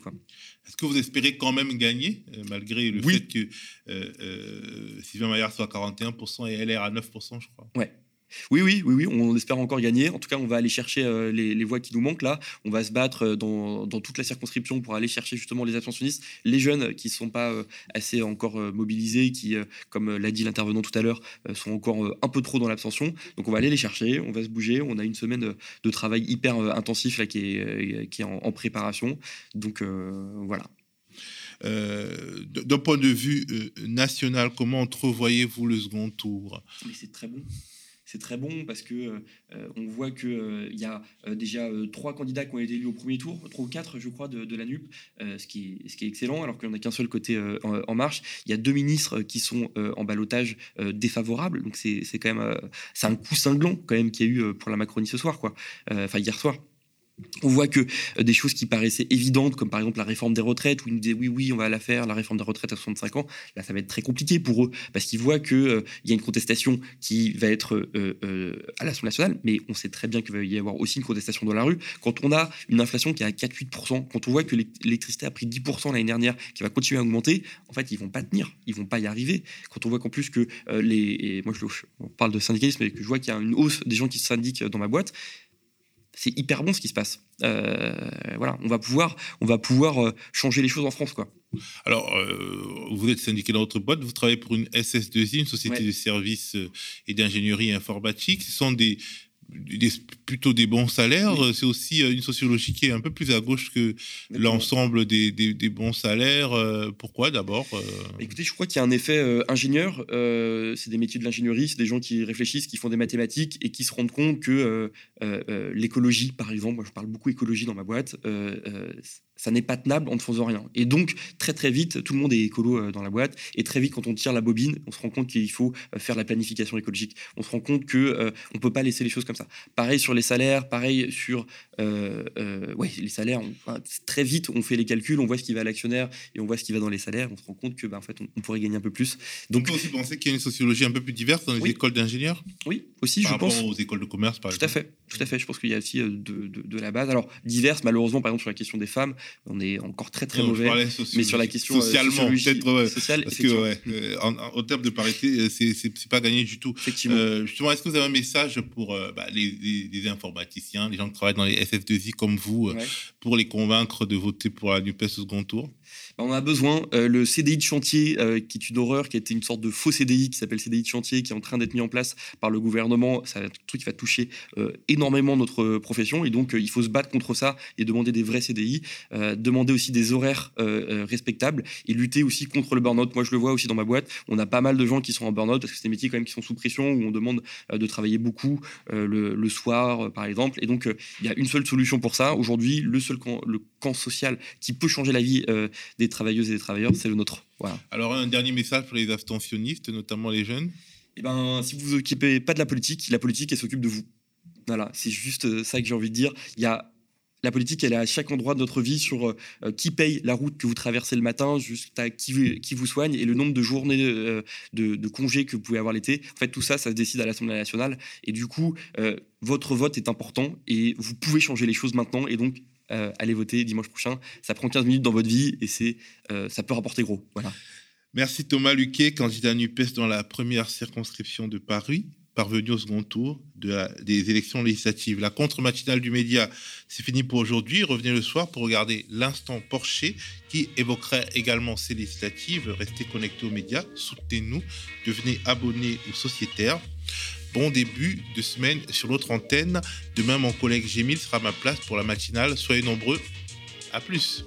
Est-ce que vous espérez quand même gagner, euh, malgré le Oui. fait que euh, Sylvain Maillard soit à 41% et LR à 9%, je crois? Ouais. Oui, oui, oui, oui, on espère encore gagner. En tout cas, on va aller chercher euh, les, les voix qui nous manquent là. On va se battre euh, dans, dans toute la circonscription pour aller chercher justement les abstentionnistes, les jeunes qui ne sont pas euh, assez encore euh, mobilisés, qui, euh, comme l'a dit l'intervenant tout à l'heure, euh, sont encore euh, un peu trop dans l'abstention. Donc on va aller les chercher, on va se bouger. On a une semaine de, travail hyper euh, intensif là qui est, euh, qui est en, en préparation. Donc euh, voilà. Euh, D'un point de vue euh, national, comment entrevoyez-vous le second tour? Mais c'est très bon. C'est très bon parce que euh, on voit que euh, il y a euh, déjà trois candidats qui ont été élus au premier tour, trois ou quatre, je crois, de, la NUP, ce, qui est, excellent, alors qu'il n'y en a qu'un seul côté en, marche. Il y a deux ministres qui sont en balotage défavorable, donc c'est quand même c'est un coup cinglant quand même qu'il y a eu pour la Macronie ce soir, quoi. Enfin hier soir. On voit que euh, des choses qui paraissaient évidentes, comme par exemple la réforme des retraites, où ils nous disaient oui, oui, on va la faire, la réforme des retraites à 65 ans, là, ça va être très compliqué pour eux, parce qu'ils voient qu'il il y a une contestation qui va être euh, euh, à l'Assemblée nationale, mais on sait très bien qu'il va y avoir aussi une contestation dans la rue. Quand on a une inflation qui est à 4-8%, quand on voit que l'é- l'électricité a pris 10% l'année dernière, qui va continuer à augmenter, en fait, ils vont pas tenir, ils vont pas y arriver. Quand on voit qu'en plus que euh, les... et moi, je, on parle de syndicalisme, mais que je vois qu'il y a une hausse des gens qui se syndiquent dans ma boîte, c'est hyper bon ce qui se passe. Euh, voilà, on va pouvoir, on va pouvoir euh, changer les choses en France, quoi. Alors, euh, vous êtes syndiqué dans votre boîte, vous travaillez pour une SS2I, une société Ouais. de services et d'ingénierie informatique. Ce sont des, des- plutôt des bons salaires. C'est aussi euh, une sociologie qui est un peu plus à gauche que l'ensemble des, des- des bons salaires. Euh, Pourquoi d'abord euh, Écoutez, je crois qu'il y a un effet euh, ingénieur. euh, c'est des métiers de l'ingénierie, c'est des gens qui réfléchissent, qui font des mathématiques et qui se rendent compte que euh, l'écologie, par exemple, moi je parle beaucoup écologie dans ma boîte, ça n'est pas tenable en ne faisant rien. Et donc, très très vite, tout le monde est écolo euh, dans la boîte. Et très vite, quand on tire la bobine, on se rend compte qu'il faut euh, faire la planification écologique. On se rend compte que euh, on peut pas laisser les choses comme ça. Pareil sur les salaires, pareil sur euh, euh, ouais, les salaires. on- très vite, on fait les calculs, on voit ce qui va à l'actionnaire et on voit ce qui va dans les salaires. On se rend compte que, bah, en fait, on, on pourrait gagner un peu plus. Donc, on peut aussi penser qu'il y a une sociologie un peu plus diverse dans les écoles d'ingénieurs Oui, aussi, par je pense. aux écoles de commerce, par Tout à fait, tout à fait. Je pense qu'il y a aussi de, de- de la base. Alors, diverses, malheureusement, par exemple, sur la question des femmes, on est encore très très Non, mauvais. Mais sur la question euh, socialement, peut-être, sociale, parce que ouais, euh, en, en- en termes de parité, euh, c'est pas gagné du tout. Euh, justement, est-ce que vous avez un message pour euh, bah, les, les- les informaticiens, les gens qui travaillent dans les SF2I comme vous, Ouais. pour les convaincre de voter pour la NUPES au second tour? On a besoin. Euh, le CDI de chantier, euh, qui est une horreur, qui été une sorte de faux CDI qui s'appelle CDI de chantier, qui est en train d'être mis en place par le gouvernement, c'est un truc qui va toucher euh, énormément notre profession. Et donc, il faut se battre contre ça et demander des vrais CDI, demander aussi des horaires respectables et lutter aussi contre le burn-out. Moi, je le vois aussi dans ma boîte. On a pas mal de gens qui sont en burn-out parce que c'est des métiers quand même qui sont sous pression où on demande de travailler beaucoup le, soir, par exemple. Et donc, il y a une seule solution pour ça. Aujourd'hui, le seul camp, le camp social qui peut changer la vie des travailleuses et des travailleurs, c'est le nôtre. Voilà. Alors, un dernier message pour les abstentionnistes, notamment les jeunes Eh ben, si vous vous occupez pas de la politique, la politique, elle s'occupe de vous. Voilà, c'est juste euh, ça que j'ai envie de dire. Il y a la politique, elle est à chaque endroit de notre vie sur euh, qui paye la route que vous traversez le matin, jusqu'à qui, qui vous soigne et le nombre de journées euh, de, congés que vous pouvez avoir l'été. En fait, tout ça, ça se décide à l'Assemblée nationale. Et du coup, votre vote est important et vous pouvez changer les choses maintenant. Et donc, euh, allez voter dimanche prochain. Ça prend 15 minutes dans votre vie et c'est, euh, ça peut rapporter gros. Voilà. Merci Thomas Luquet, candidat NUPES dans la première circonscription de Paris, parvenu au second tour de des élections législatives. La contre-matinale du média, c'est fini pour aujourd'hui. Revenez le soir pour regarder l'instant Porcher qui évoquerait également ces législatives. Restez connectés aux médias, soutenez-nous, devenez abonnés ou sociétaires. Bon début de semaine sur l'autre antenne. Demain, mon collègue Gémil sera à ma place pour la matinale. Soyez nombreux. À plus.